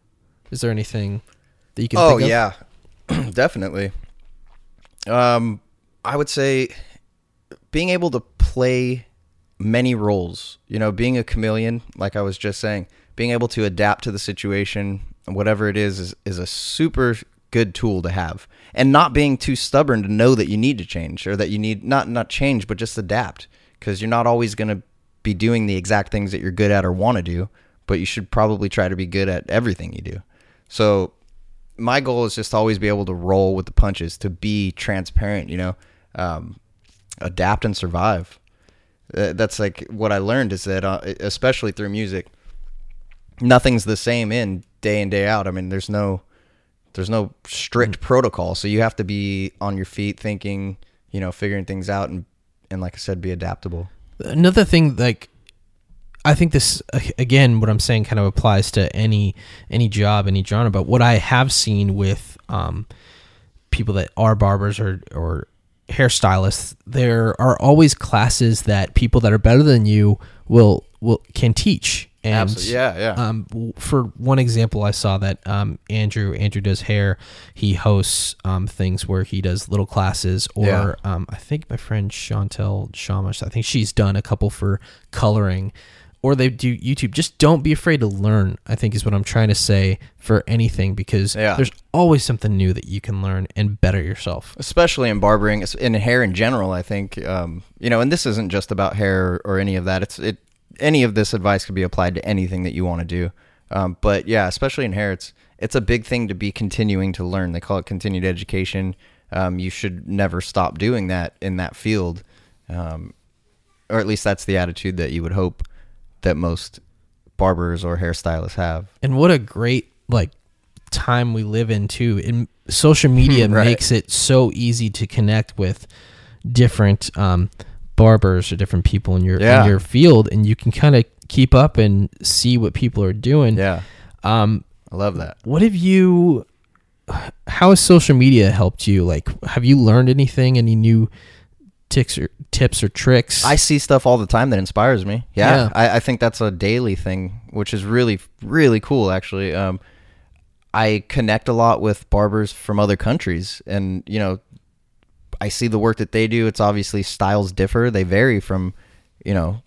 Is there anything that you can?
Oh
think of?
yeah, definitely. Um, I would say being able to play many roles. You know, being a chameleon, like I was just saying, being able to adapt to the situation, whatever it is, is is a super good tool to have, and not being too stubborn to know that you need to change or that you need not not change, but just adapt because you're not always going to be doing the exact things that you're good at or want to do, but you should probably try to be good at everything you do. So my goal is just always be able to roll with the punches, to be transparent, you know, um, adapt and survive. That's like what I learned is that, uh, especially through music, nothing's the same in day in day out. I mean, there's no there's no strict protocol, so you have to be on your feet, thinking, you know, figuring things out, and and like I said, be adaptable.
Another thing, like I think this again, what I'm saying kind of applies to any any job, any genre. But what I have seen with um, people that are barbers or or hairstylists, there are always classes that people that are better than you will will can teach. And
Absolutely. Yeah, yeah.
um, for one example, I saw that um, Andrew Andrew does hair. He hosts um, things where he does little classes, or
Yeah.
um, I think my friend Chantel Shamash, I think she's done a couple for coloring, or they do YouTube. Just don't be afraid to learn. I think is what I'm trying to say for anything because
Yeah.
there's always something new that you can learn and better yourself.
especially in barbering in hair in general i think um, you know and this isn't just about hair or any of that it's it any of this advice could be applied to anything that you want to do. Um, but yeah especially in hair it's it's a big thing to be continuing to learn. They call it continued education. Um, you should never stop doing that in that field. Um, or at least that's the attitude that you would hope that most barbers or hairstylists have.
And what a great like time we live in too. And social media
Right.
makes it so easy to connect with different um, barbers or different people in your
Yeah.
in your field, and you can kind of keep up and see what people are doing.
yeah
Um,
i love that
what have you? How has social media helped you? Like, have you learned anything? Any new tips or tips or tricks?
I see stuff all the time that inspires me. Yeah,
Yeah.
I, I think that's a daily thing, which is really, really cool. Actually, um, I connect a lot with barbers from other countries, and you know, I see the work that they do. It's obviously styles differ; they vary from, you know,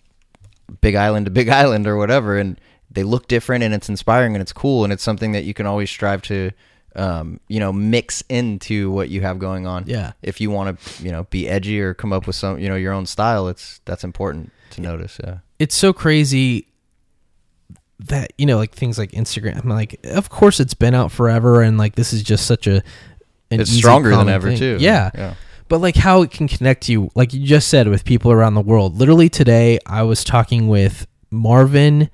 Big Island to Big Island or whatever, and they look different, and it's inspiring and it's cool, and it's something that you can always strive to. Um, you know, mix into what you have going on
Yeah.
if you want to you know be edgy or come up with some you know your own style it's that's important to notice yeah
it's so crazy that you know like things like instagram I'm like of course it's been out forever and like this is just such a
it's stronger than ever
thing.
too
yeah
yeah
but like how it can connect you like you just said with people around the world. Literally today i was talking with marvin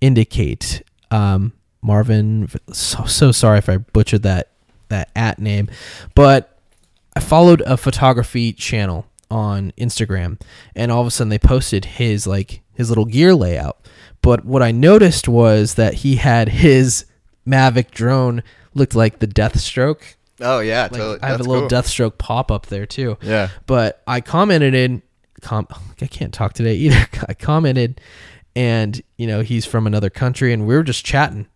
indicate. Um marvin so, so sorry if i butchered that that at name but i followed a photography channel on instagram and all of a sudden they posted his like his little gear layout. But what i noticed was that he had his mavic drone looked like the deathstroke
oh yeah
like
totally.
I have a little
cool.
Deathstroke pop up there too.
yeah
But I commented in com I can't talk today either. I commented and you know, he's from another country and we were just chatting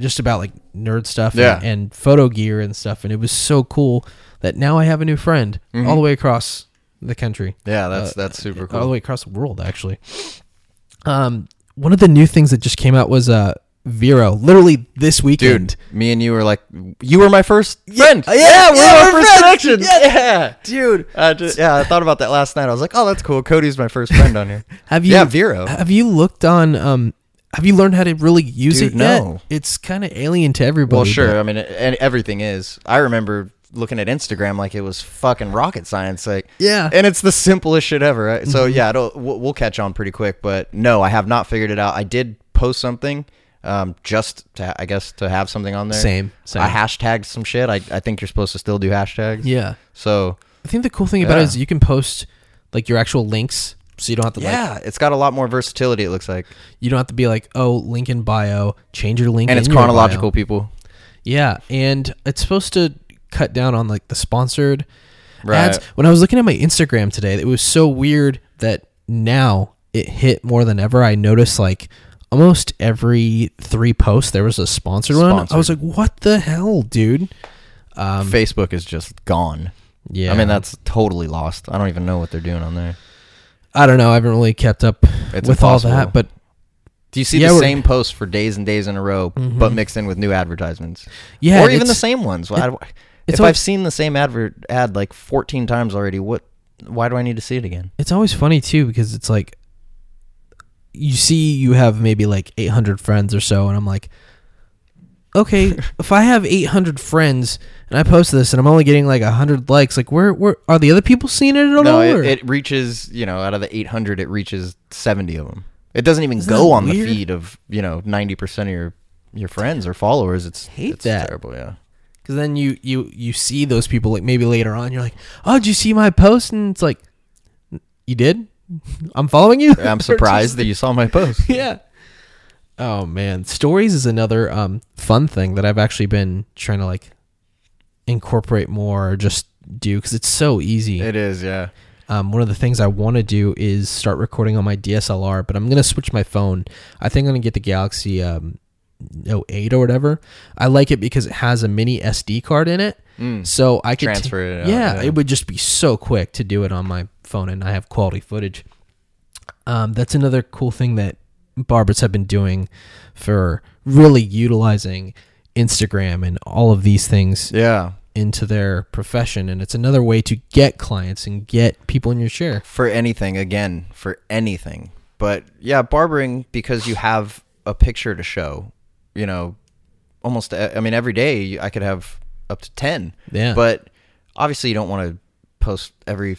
just about like nerd stuff
Yeah.
and, and photo gear and stuff. And it was so cool that now I have a new friend all the way across the country.
Yeah, that's
Uh,
that's super cool.
all the way across the world actually. Um, one of the new things that just came out was uh Vero, literally this weekend.
Dude, me and you were like, you were my first friend.
yeah,
yeah, we're
yeah,
our
we're
first
friends.
connection.
Yes.
Yeah,
dude,
I just, yeah, I thought about that last night. I was like, oh, that's cool. Cody's my first friend on here.
have you
Yeah, Vero.
Have you looked on um? Have you learned how to really use
Dude,
it yet?
no.
It's kind of alien to everybody.
Well, sure.
but-
I mean, it, and everything is. I remember looking at Instagram like it was fucking rocket science. Like,
Yeah.
and it's the simplest shit ever. Right? So
Mm-hmm.
yeah, it'll, we'll, we'll catch on pretty quick. But no, I have not figured it out. I did post something, um, just to, I guess to have something on there.
Same, same.
I hashtagged some shit. I I think you're supposed to still do hashtags.
Yeah.
So
I think the cool thing about it is you can post like your actual links, so you don't have to like
yeah, it's got a lot more versatility. It looks like,
you don't have to be like oh link in bio, change your link,
and
in
it's chronological. People.
Yeah, and it's supposed to cut down on like the sponsored
Right.
ads. When I was looking at my Instagram today, it was so weird that now it hit more than ever. I noticed like almost every three posts there was a sponsored, one. I was like, what the hell, dude? Um,
Facebook is just gone.
yeah,
I mean, that's totally lost. I don't even know what they're doing on there.
I don't know. I haven't really kept up
It's
with all
impossible.
that, but
Do you see
Yeah,
the
we're-
same posts for days and days in a row, but mixed in with new advertisements?
yeah,
or even the
it's-
same ones. Why-
it's
if
al-
I've seen the same advert ad like 14 times already, what? Why do I need to see it again?
It's always funny too because it's like you see you have maybe like 800 friends or so and I'm like okay, if I have 800 friends and I post this and I'm only getting like 100 likes, like where where are the other people seeing it at all?
No,
or-
it, it reaches you know out of the 800, it reaches 70 of them. It doesn't even
Isn't
go
that
on
weird?
the feed of you know 90 percent of your your friends or followers. It's
Hate
it's
that.
terrible. Yeah.
Cuz then you you you see those people like maybe later on you're like, "Oh, did you see my post?" and it's like you did? I'm following you.
I'm surprised that you saw my post.
yeah. Oh man, stories is another um, fun thing that I've actually been trying to like incorporate more or just do because it's so easy.
It is, yeah.
Um, one of the things I want to do is start recording on my DSLR, but I'm gonna switch my phone. I think I'm gonna get the Galaxy um, Note 8 or whatever. I like it because it has a mini SD card in it,
Mm.
so I could
Transfer it out,
yeah,
yeah.
it would just be so quick to do it on my phone, and I have quality footage. Um, that's another cool thing that barbers have been doing for really utilizing Instagram and all of these things
Yeah.
into their profession, and it's another way to get clients and get people in your chair
for anything again for anything but yeah barbering because you have a picture to show you know almost I mean every day i could have up to 10
Yeah.
but obviously you don't want to post every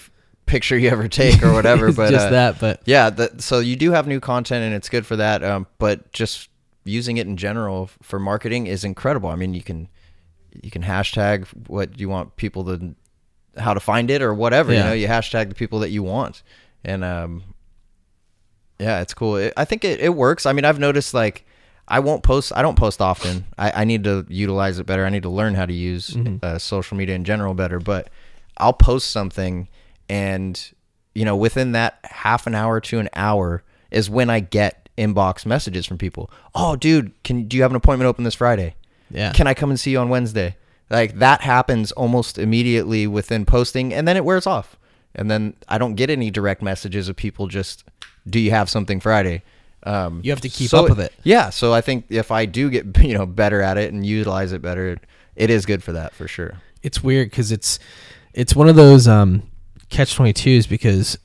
picture you ever take or whatever
It's
but
just
uh,
that, but
yeah that, so you do have new content and it's good for that um, but just using it in general for marketing is incredible. I mean you can you can hashtag what you want people to how to find it or whatever you know you hashtag the people that you want. And um yeah it's cool. It, i think it, it works. I mean i've noticed like i won't post i don't post often. I, I need to utilize it better. I need to learn how to use
Mm-hmm.
uh, social media in general better but i'll post something and you know within that half an hour to an hour is when i get inbox messages from people oh dude can do you have an appointment open this friday
yeah.
can I come and see you on Wednesday? Like that happens almost immediately within posting and then it wears off. And then I don't get any direct messages of people just do you have something Friday? Um,
You have to keep
so
up with it.
Yeah, so I think if I do get you know better at it and utilize it better, it is good for that for sure.
it's weird because it's it's one of those um, catch twenty twos because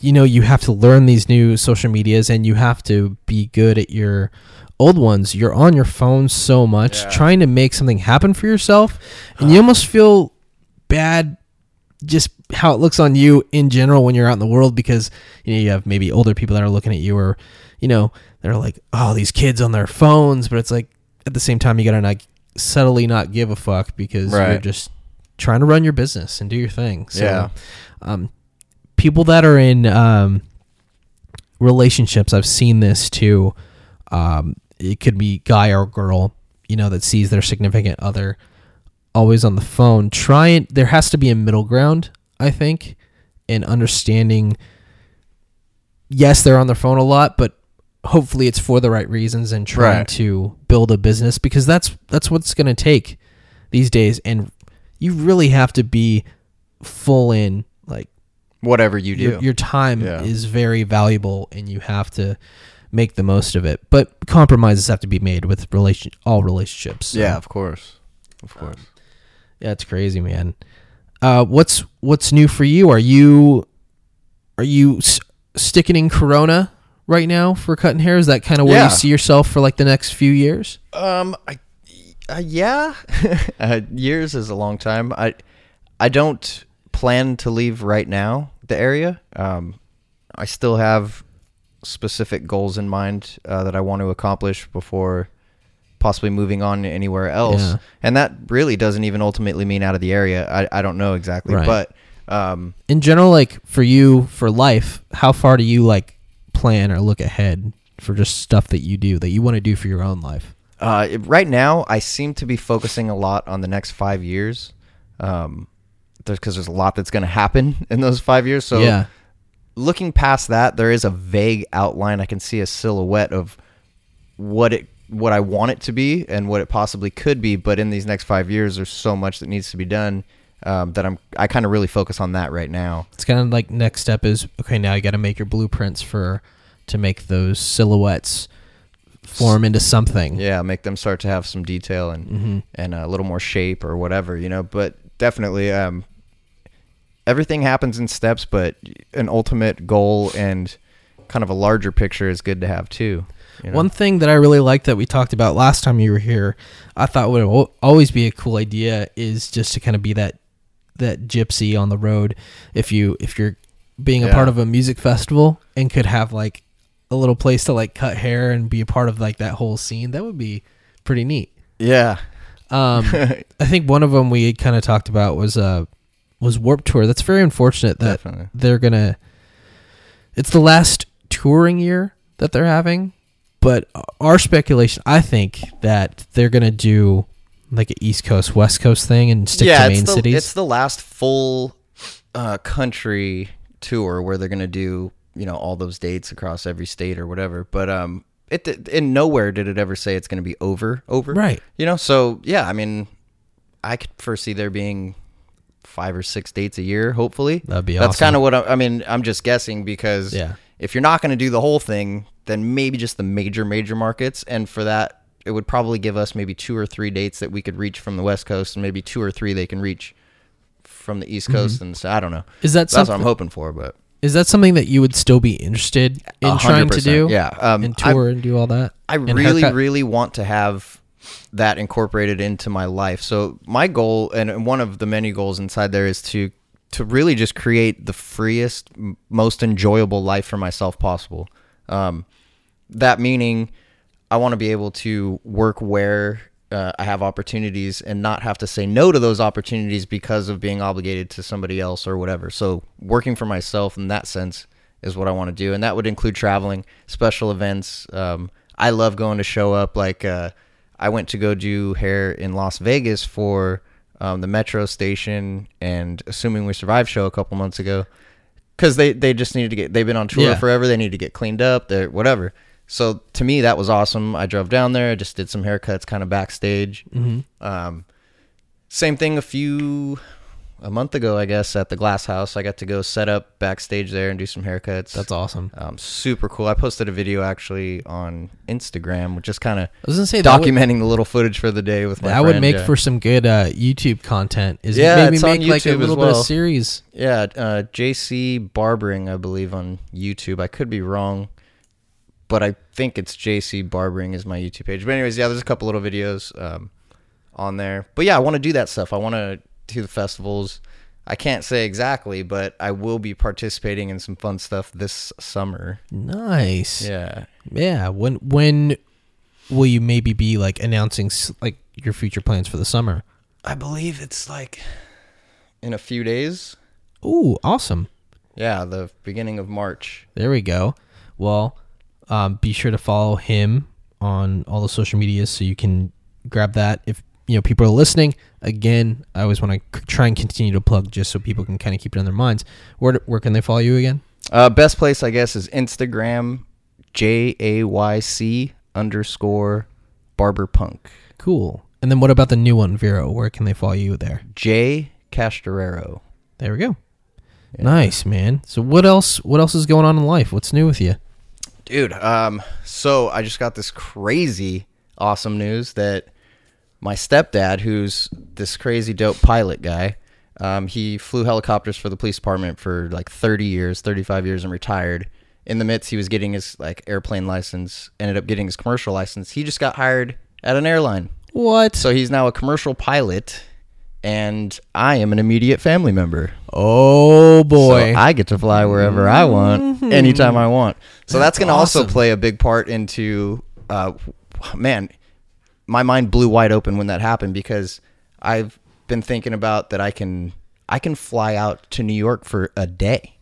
you know you have to learn these new social medias and you have to be good at your old ones. You're on your phone so much
Yeah.
trying to make something happen for yourself, and you almost feel bad just how it looks on you in general when you're out in the world because you know you have maybe older people that are looking at you or you know they're like oh these kids on their phones but it's like at the same time you gotta not subtly not give a fuck because you're just trying to run your business and do your thing so
Yeah.
um people that are in um relationships i've seen this too um it could be guy or girl you know that sees their significant other always on the phone try and there has to be a middle ground i think in understanding yes they're on their phone a lot but hopefully it's for the right reasons and trying
Right.
to build a business because that's that's what's going to take these days and you really have to be full in like
Whatever you do.
your, your time
Yeah.
is very valuable and you have to make the most of it but compromises have to be made with relation all relationships so-
yeah, of course. Of course.
yeah it's crazy man uh what's what's new for you are you are you s- sticking in corona right now for cutting hair is that kind of where
Yeah.
you see yourself for like the next few years
Um, I, uh, yeah, uh, years is a long time. I, I don't plan to leave right now. The area. Um, I still have specific goals in mind uh, that I want to accomplish before possibly moving on anywhere else.
Yeah.
And that really doesn't even ultimately mean out of the area. I, I don't know exactly,
Right.
but um,
in general like for you for life how far do you like plan or look ahead for just stuff that you do that you want to do for your own life
Uh, it- right now, I seem to be focusing a lot on the next five years, um, because there's a lot that's going to happen in those five years. So,
yeah
looking past that, there is a vague outline. I can see a silhouette of what it, what I want it to be, and what it possibly could be. But in these next five years, there's so much that needs to be done um, that I'm, I kind of really focus on that right now.
it's kind of like next step is okay now you got to make your blueprints for to make those silhouettes form into something
Yeah, make them start to have some detail and
hmm
and a little more shape or whatever, you know. But definitely, um, everything happens in steps, but an ultimate goal and kind of a larger picture is good to have too. you know?
One thing that I really liked that we talked about last time you were here, I thought would always be a cool idea is just to kind of be that that gypsy on the road. If you if you're being a part of a music festival and could have like a little place to like cut hair and be a part of like that whole scene, that would be pretty neat.
yeah,
Um, I think one of them we kind of talked about was uh was Warped Tour. That's very unfortunate that
definitely.
they're gonna. It's the last touring year that they're having, but our speculation, I think that they're gonna do like an East Coast West Coast thing and stick
yeah,
to main
the,
cities.
it's the last full uh, country tour where they're gonna do you know all those dates across every state or whatever. But um, it in nowhere did it ever say it's gonna be over over.
right.
You know, so yeah, I mean, I could foresee there being five or six dates a year. Hopefully,
That'd be
That's
awesome.
kind of what I, I mean. I'm just guessing because
Yeah.
if you're not going to do the whole thing, then maybe just the major major markets, and for that, it would probably give us maybe two or three dates that we could reach from the West Coast, and maybe two or three they can reach from the East Coast. And so I don't know.
Is that
That's what I'm hoping for, but
Is that something that you would still be interested in trying to do?
yeah. Um,
and
I'm-
tour and do all that.
I really, really want to have that incorporated into my life. So my goal, and one of the many goals inside there, is to to really just create the freest, most enjoyable life for myself possible. Um, that meaning, I want to be able to work where uh, I have opportunities and not have to say no to those opportunities because of being obligated to somebody else or whatever. So working for myself in that sense is what I want to do, and that would include traveling, special events. Um, I love going to show up. Like uh, I went to go do hair in Las Vegas for um, the Metro station and Assuming We Survive show a couple months ago because they they just needed to get they've been on tour
Yeah.
forever. They need to get cleaned up. They're whatever. So to me that was awesome. I drove down there, just did some haircuts, kind of backstage.
Mm-hmm.
Um, same thing a few a month ago, I guess, at the Glass House. I got to go set up backstage there and do some haircuts.
That's awesome.
um, super cool. I posted a video actually on Instagram, which just kind of
I was gonna say that would,
documenting the little footage for the day with my
that would make
yeah.
for some good uh, YouTube content. Is
Yeah,
maybe
it's on
make like a little bit
well.
of series.
Yeah, uh, JC Barbering, I believe, on YouTube. I could be wrong, but I think it's JC Barbering is my YouTube page. But anyways, yeah, there's a couple little videos um, on there. But yeah, I want to do that stuff. I want to do the festivals. I can't say exactly, but I will be participating in some fun stuff this summer.
Nice.
Yeah.
Yeah. When when will you maybe be like announcing like your future plans for the summer?
I believe it's like in a few days.
Ooh, awesome.
Yeah, the beginning of March.
There we go. Well, um, be sure to follow him on all the social medias so you can grab that. If you know people are listening, again, I always want to c- try and continue to plug just so people can kind of keep it in their minds. Where where can they follow you again?
Uh, best place, I guess, is Instagram, J A Y C underscore barber punk.
Cool. And then what about the new one, Vero? Where can they follow you there?
J Castorero.
There we go. Nice, man. So what else what else is going on in life? What's new with you?
Dude, um, so I just got this crazy awesome news that my stepdad, who's this crazy dope pilot guy, um, he flew helicopters for the police department for like 30 years, 35 years, and retired. In the midst, he was getting his like airplane license, ended up getting his commercial license. He just got hired at an airline,
What?
so he's now a commercial pilot, and I am an immediate family member.
oh boy.
So I get to fly wherever I want, anytime I want. So that's, going to also play a big part into, uh, man, my mind blew wide open when that happened because I've been thinking about that I can I can fly out to New York for a day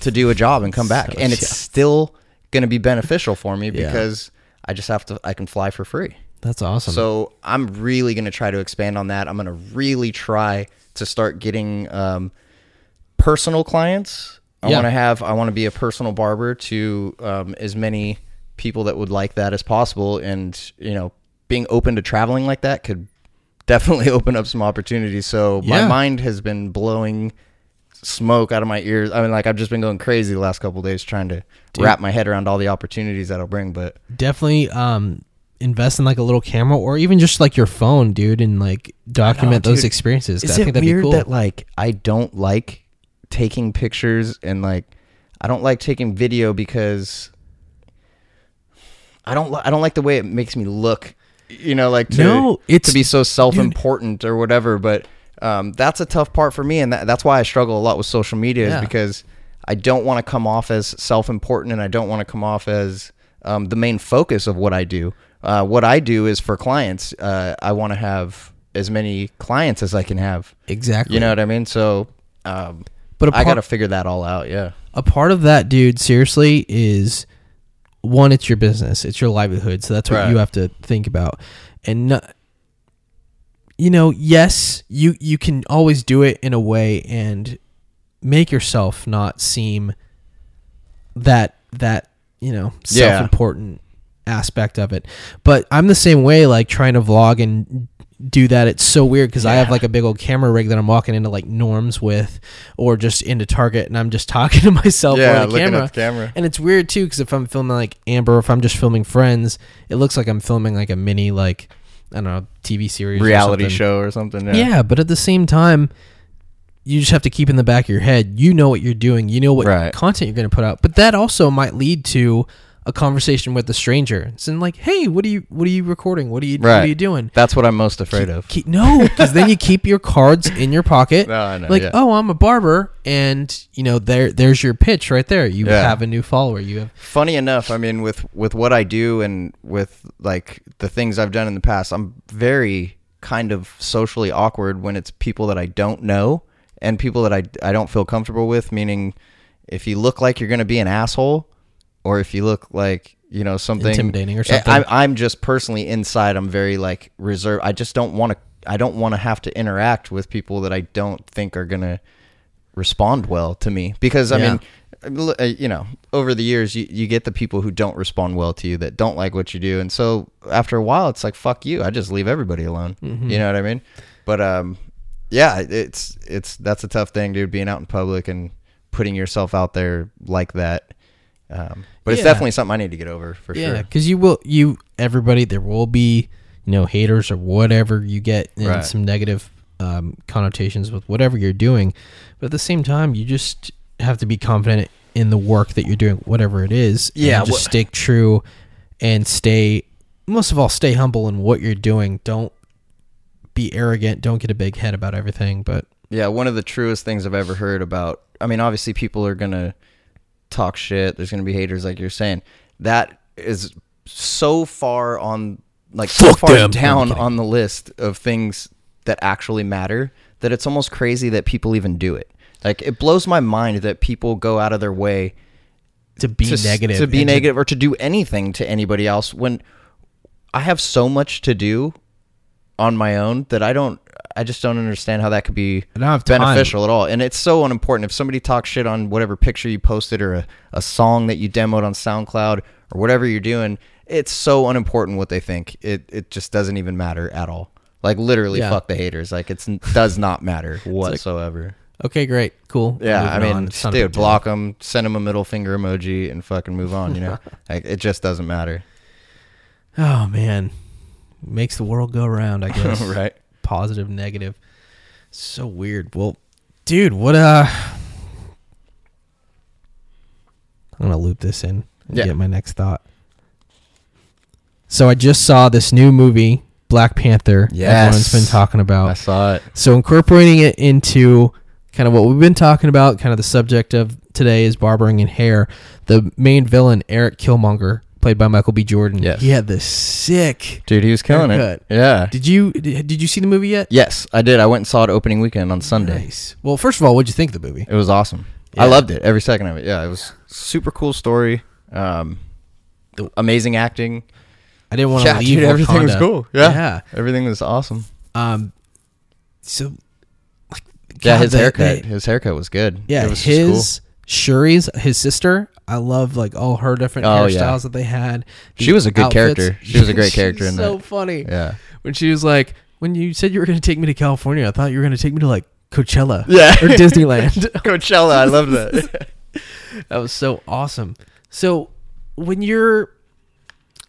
to do a job and come back,
So
and it's
jealous.
still going to be beneficial for me
Yeah.
because I just have to I can fly for free.
That's awesome.
So I'm really going to try to expand on that. I'm going to really try to start getting um, personal clients. I
Yeah.
want to have. I want to be a personal barber to um, as many people that would like that as possible, and you know, being open to traveling like that could definitely open up some opportunities. So my mind has been blowing smoke out of my ears. I mean, like I've just been going crazy the last couple of days trying to wrap my head around all the opportunities that'll bring. But
definitely um invest in like a little camera or even just like your phone, dude, and like document those
dude.
experiences.
Is
I
it
think that'd
weird
be cool.
that like I don't like taking pictures and like I don't like taking video because I don't I don't like the way it makes me look. You know, like to,
No, it's-
to be so self-important or whatever. But um, that's a tough part for me, and that, that's why I struggle a lot with social media
Yeah.
is because I don't want to come off as self-important, and I don't want to come off as um, the main focus of what I do. Uh, what I do is for clients. Uh, I want to have as many clients as I can have.
exactly.
You know what I mean? So, um,
But
I got to figure that all out. Yeah.
a part of that, dude, seriously, is one, it's your business, it's your livelihood, so that's what
Right.
you have to think about, and no, you know, yes, you you can always do it in a way and make yourself not seem that that you know self important aspect of it, but I'm the same way, like trying to vlog and do that it's so weird because I have like a big old camera rig that I'm walking into like norms with or just into Target and I'm just talking to myself
Yeah,
on the camera.
the camera.
And it's weird too because if I'm filming like Amber, or if I'm just filming Friends, it looks like I'm filming like a mini like I don't know TV series,
Reality
something.
show or something. Yeah.
Yeah. but at the same time, you just have to keep in the back of your head. You know what you're doing. You know what
Right.
content you're going to put out. But that also might lead to a conversation with the stranger. It's in like, hey, what are you what are you recording? What are you what
Right.
are you doing?
That's what I'm most afraid of.
Keep, no, because then you keep your cards in your pocket.
No, I know,
like,
yeah.
oh, I'm a barber, and you know, there, there's your pitch right there. You
Yeah.
have a new follower. You have
Funny enough, I mean, with with what I do and with like the things I've done in the past, I'm very kind of socially awkward when it's people that I don't know and people that I I don't feel comfortable with. Meaning, if you look like you're going to be an asshole, or if you look like you know something
Intimidating or something.
I'm, I'm just personally inside. I'm very like reserved. I just don't want to. I don't want to have to interact with people that I don't think are gonna respond well to me because I
Yeah.
mean, uh, you know, over the years you, you get the people who don't respond well to you that don't like what you do, and so after a while it's like fuck you. I just leave everybody alone.
Mm-hmm.
You know what I mean? But um, yeah, it's it's that's a tough thing, dude. Being out in public and putting yourself out there like that. Um, but it's definitely something I need to get over for
yeah,
sure.
because you will you everybody there will be you know haters or whatever you get and
Right.
some negative um, connotations with whatever you're doing, but at the same time you just have to be confident in the work that you're doing, whatever it is. and
Yeah,
just
wha-
stick true and stay. Most of all, stay humble in what you're doing. Don't be arrogant. Don't get a big head about everything. But
Yeah, one of the truest things I've ever heard about. I mean, obviously, people are gonna talk shit. There's gonna be haters, like you're saying. That is so far on, like, so far
them.
Down on the list of things that actually matter that it's almost crazy that people even do it. Like, it blows my mind that people go out of their way
to be
to,
negative,
to be negative, or to do anything to anybody else when I have so much to do on my own that I don't I just don't understand how that could be beneficial at all. And it's so unimportant. If somebody talks shit on whatever picture you posted or a, a song that you demoed on SoundCloud or whatever you're doing, it's so unimportant what they think. It it just doesn't even matter at all. Like literally,
Yeah.
fuck the haters. Like it's does not matter whatsoever.
Okay, great, cool.
yeah, I mean,
on. It's not a big
dude, block them, send them a middle finger emoji, and fucking move on. You know, like it just doesn't matter,
Oh man, makes the world go round. I guess.
right?
Positive, negative. So weird. Well, dude, what uh? I'm gonna loop this in and
Yeah.
get my next thought. So I just saw this new movie, Black Panther. Everyone's
Yes.
been talking about.
I saw it.
So incorporating it into kind of what we've been talking about, kind of the subject of today is barbering and hair. The main villain, Eric Killmonger, played by Michael B. Jordan.
Yes.
He had this sick.
Dude, he was killing
Haircut.
it. Yeah.
Did you did, did you see the movie yet?
Yes, I did. I went and saw it opening weekend on Sunday.
Nice. Well, first of all, what'd you think of the movie?
It was awesome.
Yeah.
I loved it every second of it. Yeah, it was super cool story. Um, the amazing acting.
I didn't want to
Yeah,
leave.
dude, everything was
Wakanda.
cool. Yeah.
Yeah.
Everything was awesome.
Um. So. Like,
Yeah,
God,
his
the-
haircut.
the-
his haircut was good.
yeah,
it was just
his Shuri's his sister. I love like all her different
Oh,
hairstyles
yeah.
that they had.
She was a good
outfits.
character. She was a great character in
so
that.
funny.
Yeah.
when she was like, when you said you were going to take me to California, I thought you were going to take me to like Coachella
Yeah.
or Disneyland.
Coachella. I loved that.
that was so awesome. So when you're,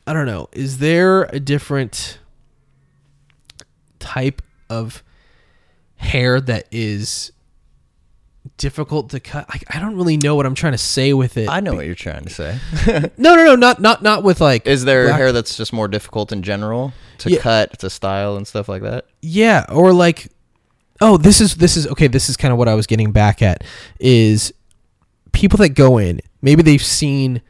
I don't know, is there a different type of hair that is difficult to cut? I, I don't really know what I'm trying to say with it.
I know what you're trying to say.
no, no, no, not not not with like.
Is there
black-
hair that's just more difficult in general to
Yeah.
cut, to style, and stuff like that?
Yeah, or like oh, this is this is okay, this is kind of what I was getting back at is people that go in, maybe they've seen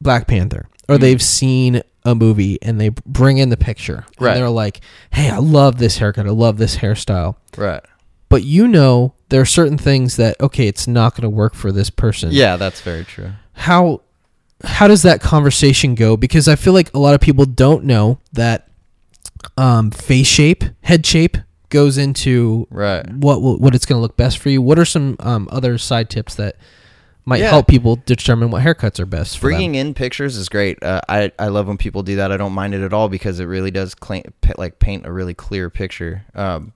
Black Panther or
Mhm.
they've seen a movie and they bring in the picture and
Right.
they're like, "Hey, I love this haircut. I love this hairstyle."
Right.
But you know, there are certain things that okay, it's not going to work for this person.
Yeah, that's very true.
How how does that conversation go? Because I feel like a lot of people don't know that um, face shape, head shape goes into
Right.
what what it's going to look best for you. What are some um, other side tips that might
Yeah.
help people determine what haircuts are best for
Bringing in pictures is great. Uh, I I love when people do that. I don't mind it at all because it really does pa- like paint a really clear picture um,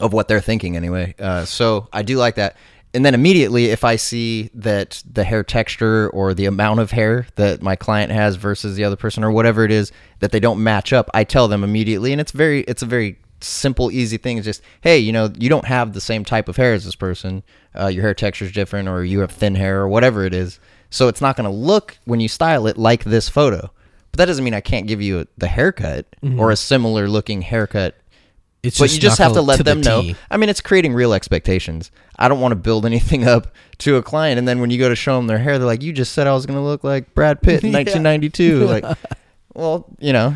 of what they're thinking anyway. Uh, so I do like that. And then immediately, if I see that the hair texture or the amount of hair that my client has versus the other person or whatever it is that they don't match up, I tell them immediately. And it's very it's a very simple, easy thing. It's just hey, you know, you don't have the same type of hair as this person. Uh, your hair texture is different, or you have thin hair, or whatever it is. So it's not going to look when you style it like this photo. But that doesn't mean I can't give you the haircut or a similar looking haircut
It's
but you just have to let
the
them know.
T.
I mean, it's creating real expectations. I don't want to build anything up to a client, and then when you go to show them their hair, they're like, "You just said I was going to look like Brad Pitt in 1992." Like, well, you know,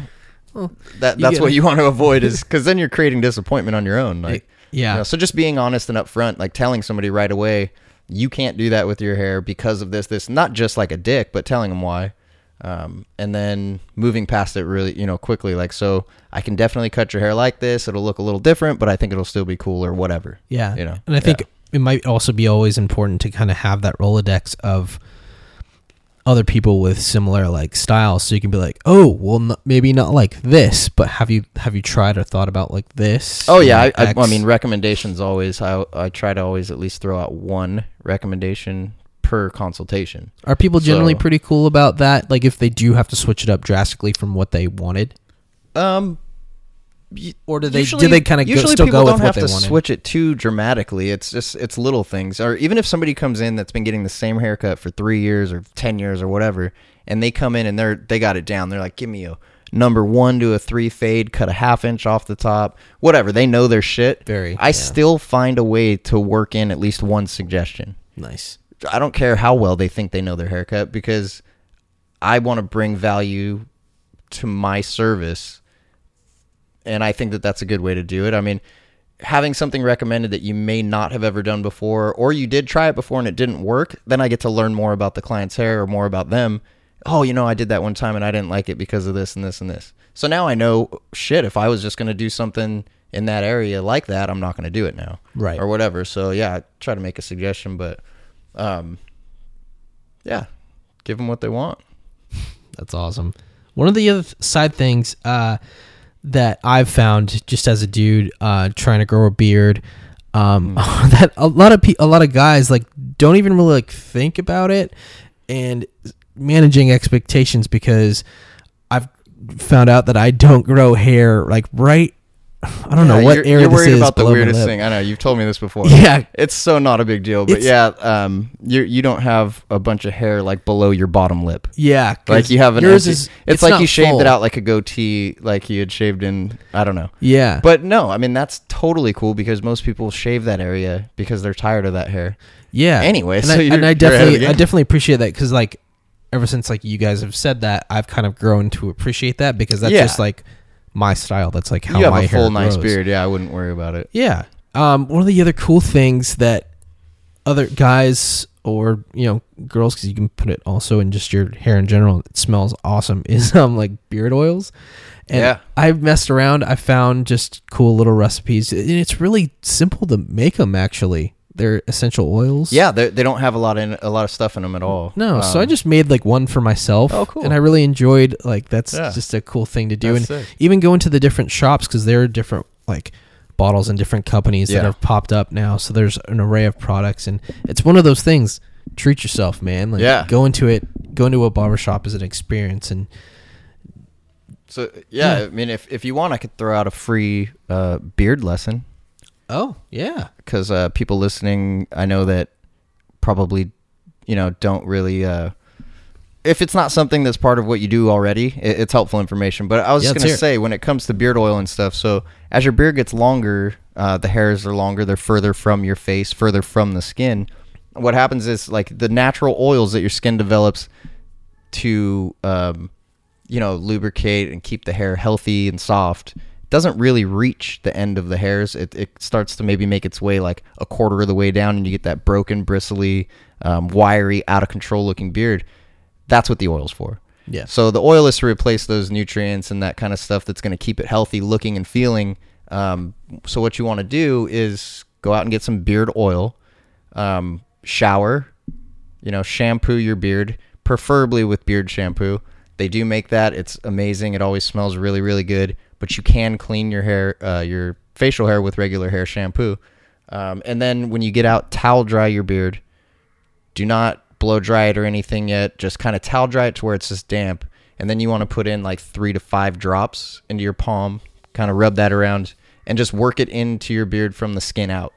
that that's
get
what you want to avoid is because then you're creating disappointment on your own. Like,
yeah.
you know, so just being honest and upfront, like telling somebody right away, you can't do that with your hair because of this, this, not just like a dick, but telling them why. Um, and then moving past it really, you know, quickly. Like, so I can definitely cut your hair like this. It'll look a little different, but I think it'll still be cool or whatever.
Yeah.
You know,
and I think
yeah.
it might also be always important to kind of have that Rolodex of other people with similar like styles so you can be like oh well n- maybe not like this but have you have you tried or thought about like this
Oh yeah, I, I? I mean recommendations always. I I try to always at least throw out one recommendation per consultation.
are people generally
so-
pretty cool about that like if they do have to switch it up drastically from what they wanted
Um,
or do they
usually,
do they kind of go,
usually
still
people
go
don't
with
have to
wanted
switch it too dramatically. It's just it's little things, or even if somebody comes in that's been getting the same haircut for three years or ten years or whatever, and they come in and they're they got it down. They're like, give me a number one to a three fade, cut a half inch off the top, whatever. They know their shit.
Very,
I
yeah.
still find a way to work in at least one suggestion.
nice
I don't care how well they think they know their haircut because I want to bring value to my service. And I think that that's a good way to do it. I mean, having something recommended that you may not have ever done before, or you did try it before and it didn't work, then I get to learn more about the client's hair or more about them. Oh, you know, I did that one time and I didn't like it because of this and this and this. So now I know, shit, if I was just going to do something in that area like that, I'm not going to do it now,
Right.
or whatever. So yeah, I try to make a suggestion, but um, yeah, give them what they want.
That's awesome. One of the other side things uh, that I've found just as a dude uh, trying to grow a beard, um, that a lot of pe- a lot of guys like don't even really like think about it and managing expectations because I've found out that I don't grow hair like right. I don't know what
you're,
area
you're
this
worried
is
about the weirdest thing. I know you've told me this before.
Yeah,
It's so not a big deal, but
It's-
yeah, um, you you don't have a bunch of hair like below your bottom lip.
Yeah,
Like you have an
yours
empty-
is
it's, like you shaved
full.
it out like a goatee, like you had shaved in. I don't know,
Yeah,
but no, I mean that's totally cool because most people shave that area because they're tired of that hair.
Yeah.
Anyway,
and
so
I, and I
you're ahead of the
definitely, I definitely appreciate that because like, ever since like you guys have said that, I've kind of grown to appreciate that because that's
Yeah.
just like my style. That's like how
you have
my
a full
hair
nice
grows.
beard. Yeah, I wouldn't worry about it.
Yeah. Um, one of the other cool things that other guys or you know girls, because you can put it also in just your hair in general, it smells awesome. Is um like beard oils. And
Yeah.
I've messed around. I found just cool little recipes, and it's really simple to make them. Actually, they're essential oils.
Yeah, they they don't have a lot in a lot of stuff in them at all.
No, so I
Um,
just made like one for myself.
Oh, cool.
And I really enjoyed like that's
Yeah.
just a cool thing to do,
That's
and
sick.
even go into the different shops because there are different like bottles and different companies that have popped up now. So there's an array of products, and it's one of those things. Treat yourself, man. Like,
Yeah.
Go into it. Go into a barber shop as an experience, and
So yeah,
Yeah.
I mean, if if you want, I could throw out a free uh, beard lesson
oh yeah,
because uh, people listening, I know that probably, you know, don't really. Uh, if it's not something that's part of what you do already, it, it's helpful information. But I was
Yeah,
just gonna say, when it comes to beard oil and stuff, so as your beard gets longer, uh, the hairs are longer. They're further from your face, further from the skin. What happens is like the natural oils that your skin develops to um, you know lubricate and keep the hair healthy and soft doesn't really reach the end of the hairs it, it starts to maybe make its way like a quarter of the way down and you get that broken bristly um, wiry out of control looking beard that's what the oil's for
Yeah.
so the oil is to replace those nutrients and that kind of stuff that's going to keep it healthy looking and feeling um, so what you want to do is go out and get some beard oil um, shower you know, shampoo your beard, preferably with beard shampoo. They do make that. It's amazing. It always smells really, really good. But you can clean your hair, uh, your facial hair with regular hair shampoo. Um, and then when you get out, towel dry your beard. Do not blow dry it or anything yet. Just kind of towel dry it to where it's just damp. And then you want to put in like three to five drops into your palm, kind of rub that around, and just work it into your beard from the skin out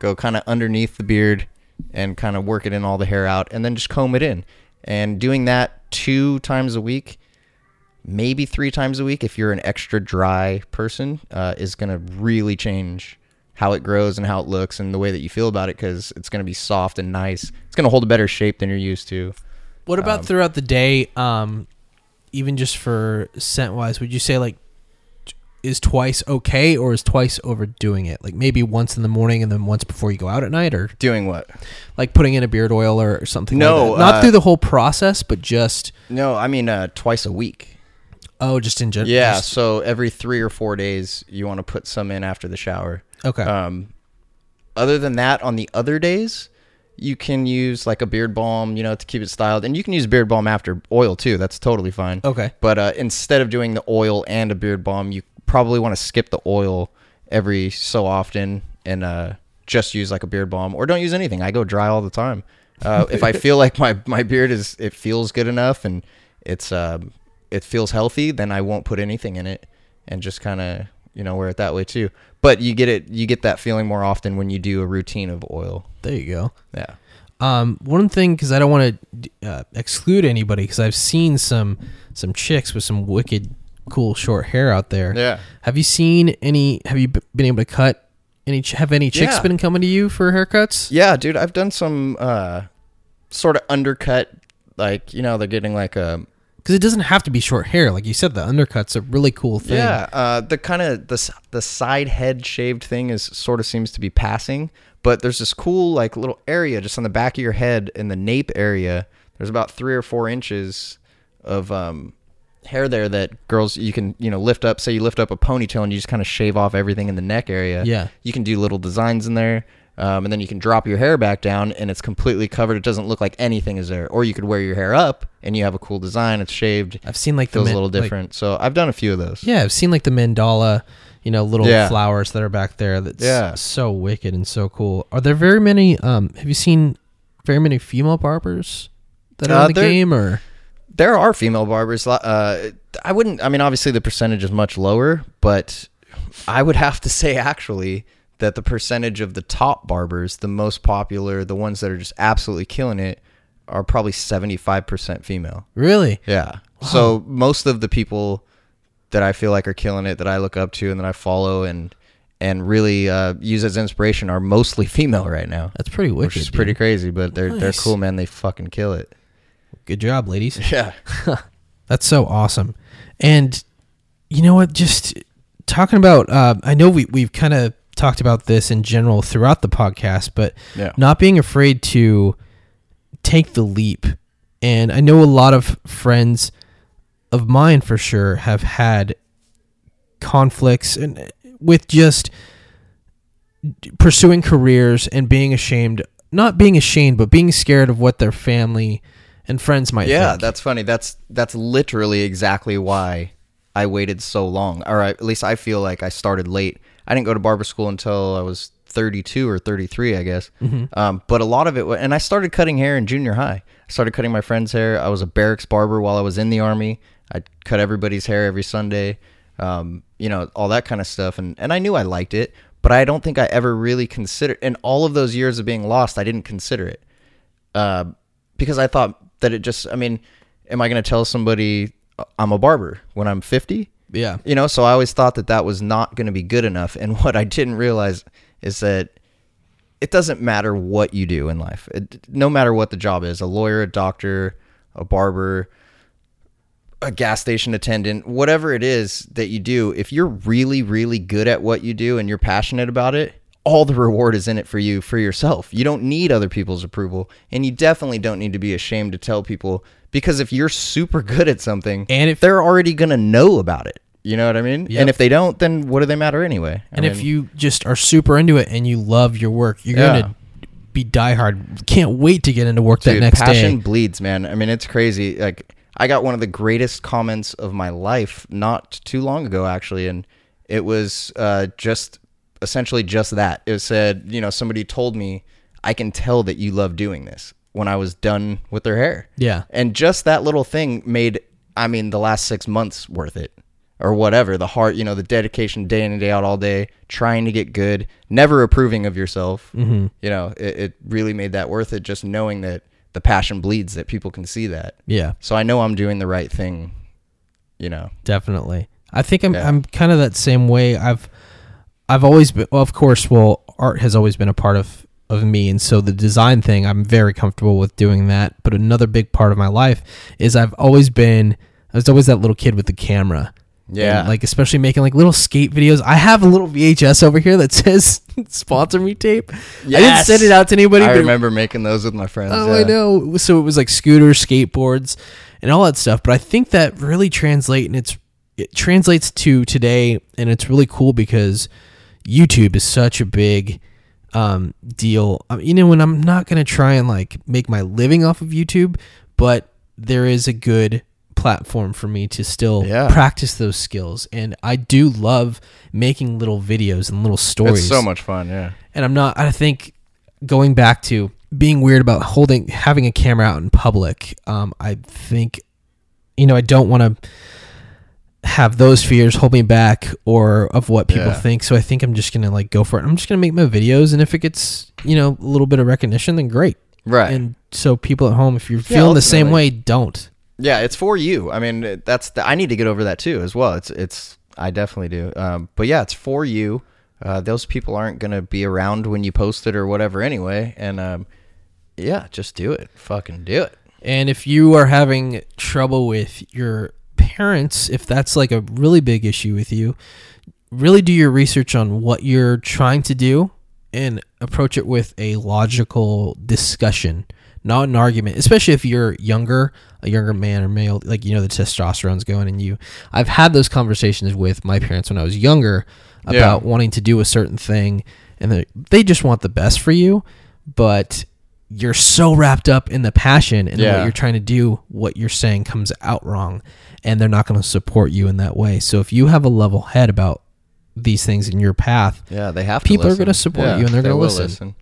go kind of underneath the beard and kind of work it in all the hair out and then just comb it in and doing that two times a week maybe three times a week if you're an extra dry person uh, is going to really change how it grows and how it looks and the way that you feel about it because it's going to be soft and nice it's going to hold a better shape than you're used to
What about throughout the day? Um, even just for scent wise, would you say like is twice okay, or is twice overdoing it? Like maybe once in the morning and then once before you go out at night, or
doing what
like putting in a beard oil or something.
No,
like that. not
uh,
through the whole process, but just
no i mean uh, twice a week
oh, just in general.
yeah so every three or four days you want to put some in after the shower
okay.
Um, other than that, on the other days, you can use like a beard balm, you know, to keep it styled, and you can use beard balm after oil too. That's totally fine.
okay.
But uh, instead of doing the oil and a beard balm, you probably want to skip the oil every so often and uh, just use like a beard balm, or don't use anything. I go dry all the time. Uh, if I feel like my my beard is it feels good enough and it's um it feels healthy, then I won't put anything in it and just kind of you know wear it that way too. But you get it you get that feeling more often when you do a routine of oil.
There you go.
Yeah.
Um, one thing because I don't want to uh, exclude anybody because I've seen some some chicks with some wicked cool short hair out there.
Yeah.
Have you seen any? Have you b- been able to cut any? ch- Have any chicks
Yeah.
been coming to you for haircuts?
Yeah, dude, I've done some uh sort of undercut like, you know, they're getting like a
Because it doesn't have to be short hair, like you said. The undercut's a really cool thing.
Yeah, uh, the kind of the the side head shaved thing is sort of seems to be passing, but there's this cool like little area just on the back of your head in the nape area. There's about three or four inches of um, hair there that girls you can you know lift up. Say you lift up a ponytail and you just kind of shave off everything in the neck area.
Yeah.
you can do little designs in there. Um, and then you can drop your hair back down and it's completely covered. It doesn't look like anything is there. Or you could wear your hair up and you have a cool design. It's shaved.
I've seen like the
feels a little
like-
different. so I've done a few of those.
yeah, I've seen like the mandala, you know, little
Yeah.
flowers that are back there. That's
Yeah.
so wicked and so cool. Are there very many? Um, have you seen very many female barbers that are
Uh,
in the game? Or
There are female barbers. Uh, I wouldn't. I mean, obviously the percentage is much lower, but I would have to say actually that the percentage of the top barbers, the most popular, the ones that are just absolutely killing it, are probably seventy five percent female.
really?
Yeah. So most of the people that I feel like are killing it, that I look up to and that I follow and and really uh, use as inspiration, are mostly female right now.
That's pretty wicked.
Which is
dude.
pretty crazy, but they're they're cool, man. They fucking kill it.
Good job, ladies.
Yeah.
That's so awesome. And you know what? Just talking about, uh, I know we, we've kind of talked about this in general throughout the podcast, but
Yeah.
not being afraid to take the leap. And I know a lot of friends of mine for sure have had conflicts and uh, with just pursuing careers and being ashamed, not being ashamed, but being scared of what their family and friends might
Yeah,
think.
that's funny. That's that's literally exactly why I waited so long. Or at least I feel like I started late. I didn't go to barber school until I was 32 or 33, I guess. Um, but a lot of it, and I started cutting hair in junior high. I started cutting my friend's hair. I was a barracks barber while I was in the army. I cut everybody's hair every Sunday. Um, you know, all that kind of stuff. And and I knew I liked it, but I don't think I ever really considered. In all of those years of being lost, I didn't consider it uh, because I thought that it just. I mean, am I going to tell somebody uh, I'm a barber when I'm 50?
Yeah.
You know, so I always thought that that was not going to be good enough. And what I didn't realize is that it doesn't matter what you do in life. It, no matter what the job is, a lawyer, a doctor, a barber, a gas station attendant, whatever it is that you do, if you're really, really good at what you do and you're passionate about it, all the reward is in it for you, for yourself. You don't need other people's approval. And you definitely don't need to be ashamed to tell people because if you're super good at something,
And if-
they're already going to know about it. You know what I mean?
Yep.
And if they don't, then what do they matter anyway? I
And if you just are super into it and you love your work, you're
Yeah.
gonna be diehard. Can't wait to get into work that
Dude,
next
passion
day.
bleeds, man. I mean, it's crazy. Like, I got one of the greatest comments of my life not too long ago, actually, and it was uh, just essentially just that. It said, you know, somebody told me, "I can tell that you love doing this." When I was done with their hair,
Yeah.
and just that little thing made, I mean, the last six months worth it. Or whatever, the heart, you know, the dedication day in and day out all day, trying to get good, never approving of yourself. Mm-hmm. You know, it, it really made that worth it just knowing that the passion bleeds, that people can see that.
Yeah,
So I know I'm doing the right thing, you know.
definitely. I think I'm
Yeah.
I'm kind of that same way. I've I've always been well, of course, well, art has always been a part of of me and so the design thing, I'm very comfortable with doing that. But another big part of my life is I've always been I was always that little kid with the camera.
Yeah.
And, like especially making like little skate videos. I have a little VHS over here that says sponsor me tape. I didn't send it out to anybody.
I remember making those with my friends.
Oh, I know. So it was like scooters, skateboards, and all that stuff. But I think that really translate, and it's it translates to today, and it's really cool because YouTube is such a big um, deal. I mean, you know, when I'm not gonna try and like make my living off of YouTube, but there is a good platform for me to still
Yeah.
practice those skills and I do love making little videos and little stories
It's so much fun, yeah.
and I'm not. I think going back to being weird about holding having a camera out in public. Um, I think you know I don't want to have those fears hold me back or of what people
Yeah.
think. So I think I'm just gonna like go for it. I'm just gonna make my videos, and if it gets you know a little bit of recognition, then great.
Right.
And so people at home, if you're feeling the same way, don't.
Yeah, it's for you. I mean, that's the, I need to get over that too as well. It's it's I definitely do. Um, but yeah, it's for you. Uh, those people aren't gonna be around when you post it or whatever anyway. And um, yeah, just do it. Fucking do it.
And if you are having trouble with your parents, if that's like a really big issue with you, really do your research on what you're trying to do and approach it with a logical discussion, not an argument, especially if you're younger, a younger man or male, like you know the testosterone's going in you. I've had those conversations with my parents when I was younger about wanting to do a certain thing, and they- they just want the best for you, but you're so wrapped up in the passion and what you're trying to do, what you're saying comes out wrong, and they're not going to support you in that way. So if you have a level head about these things in your path,
Yeah, they have.
People
to
are gonna support
Yeah,
you and they're
they
gonna
will
listen.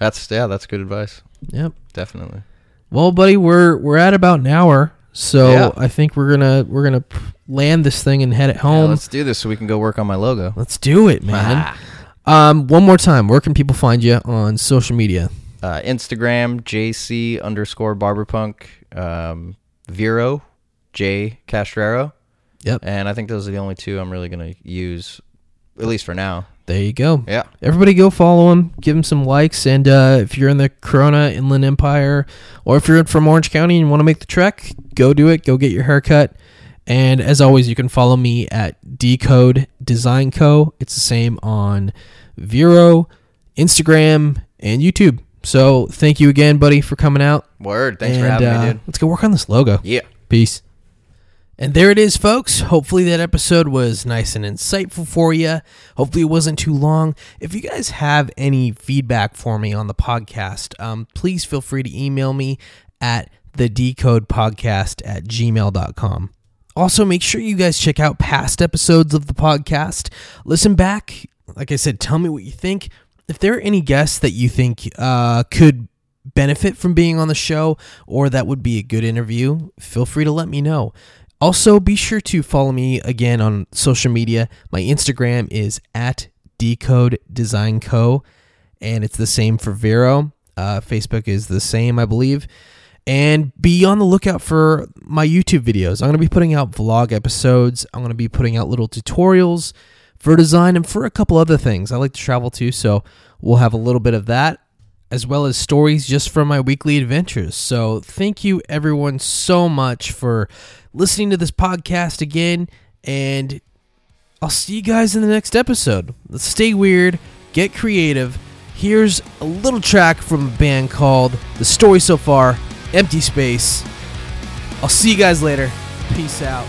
That's yeah, that's good advice.
yep.
Definitely.
Well, buddy, we're we're at about an hour, so
Yeah.
I think we're gonna we're gonna land this thing and head it
Yeah,
home.
let's do this so we can go work on my logo.
let's do it, man. um, one more time, where can people find you on social media?
Uh, Instagram JC underscore barberpunk. Um, Vero J Castrero.
Yep.
And I think those are the only two I'm really gonna use, at least for now.
There you go.
Yeah.
Everybody go follow him, give him some likes, and uh, if you're in the Corona Inland Empire, or if you're from Orange County and want to make the trek, go do it. Go get your haircut. And as always, you can follow me at Decode Design Co. It's the same on Vero, Instagram, and YouTube. So thank you again, buddy, for coming out.
Word. Thanks for having
uh,
me, dude.
Let's go work on this logo.
Yeah.
Peace. And there it is, folks. Hopefully that episode was nice and insightful for you. Hopefully it wasn't too long. If you guys have any feedback for me on the podcast, um, please feel free to email me at the decode podcast at gmail.com. Also, make sure you guys check out past episodes of the podcast. Listen back. Like I said, tell me what you think. If there are any guests that you think uh, could benefit from being on the show or that would be a good interview, feel free to let me know. Also, be sure to follow me again on social media. My Instagram is at Decode Design Co. And it's the same for Vero. Uh, Facebook is the same, I believe. And be on the lookout for my YouTube videos. I'm going to be putting out vlog episodes. I'm going to be putting out little tutorials for design and for a couple other things. I like to travel too, so we'll have a little bit of that as well as stories just from my weekly adventures. So, thank you everyone so much for listening to this podcast again and I'll see you guys in the next episode. Let's stay weird, get creative. Here's a little track from a band called The Story So Far, Empty Space. I'll see you guys later. Peace out.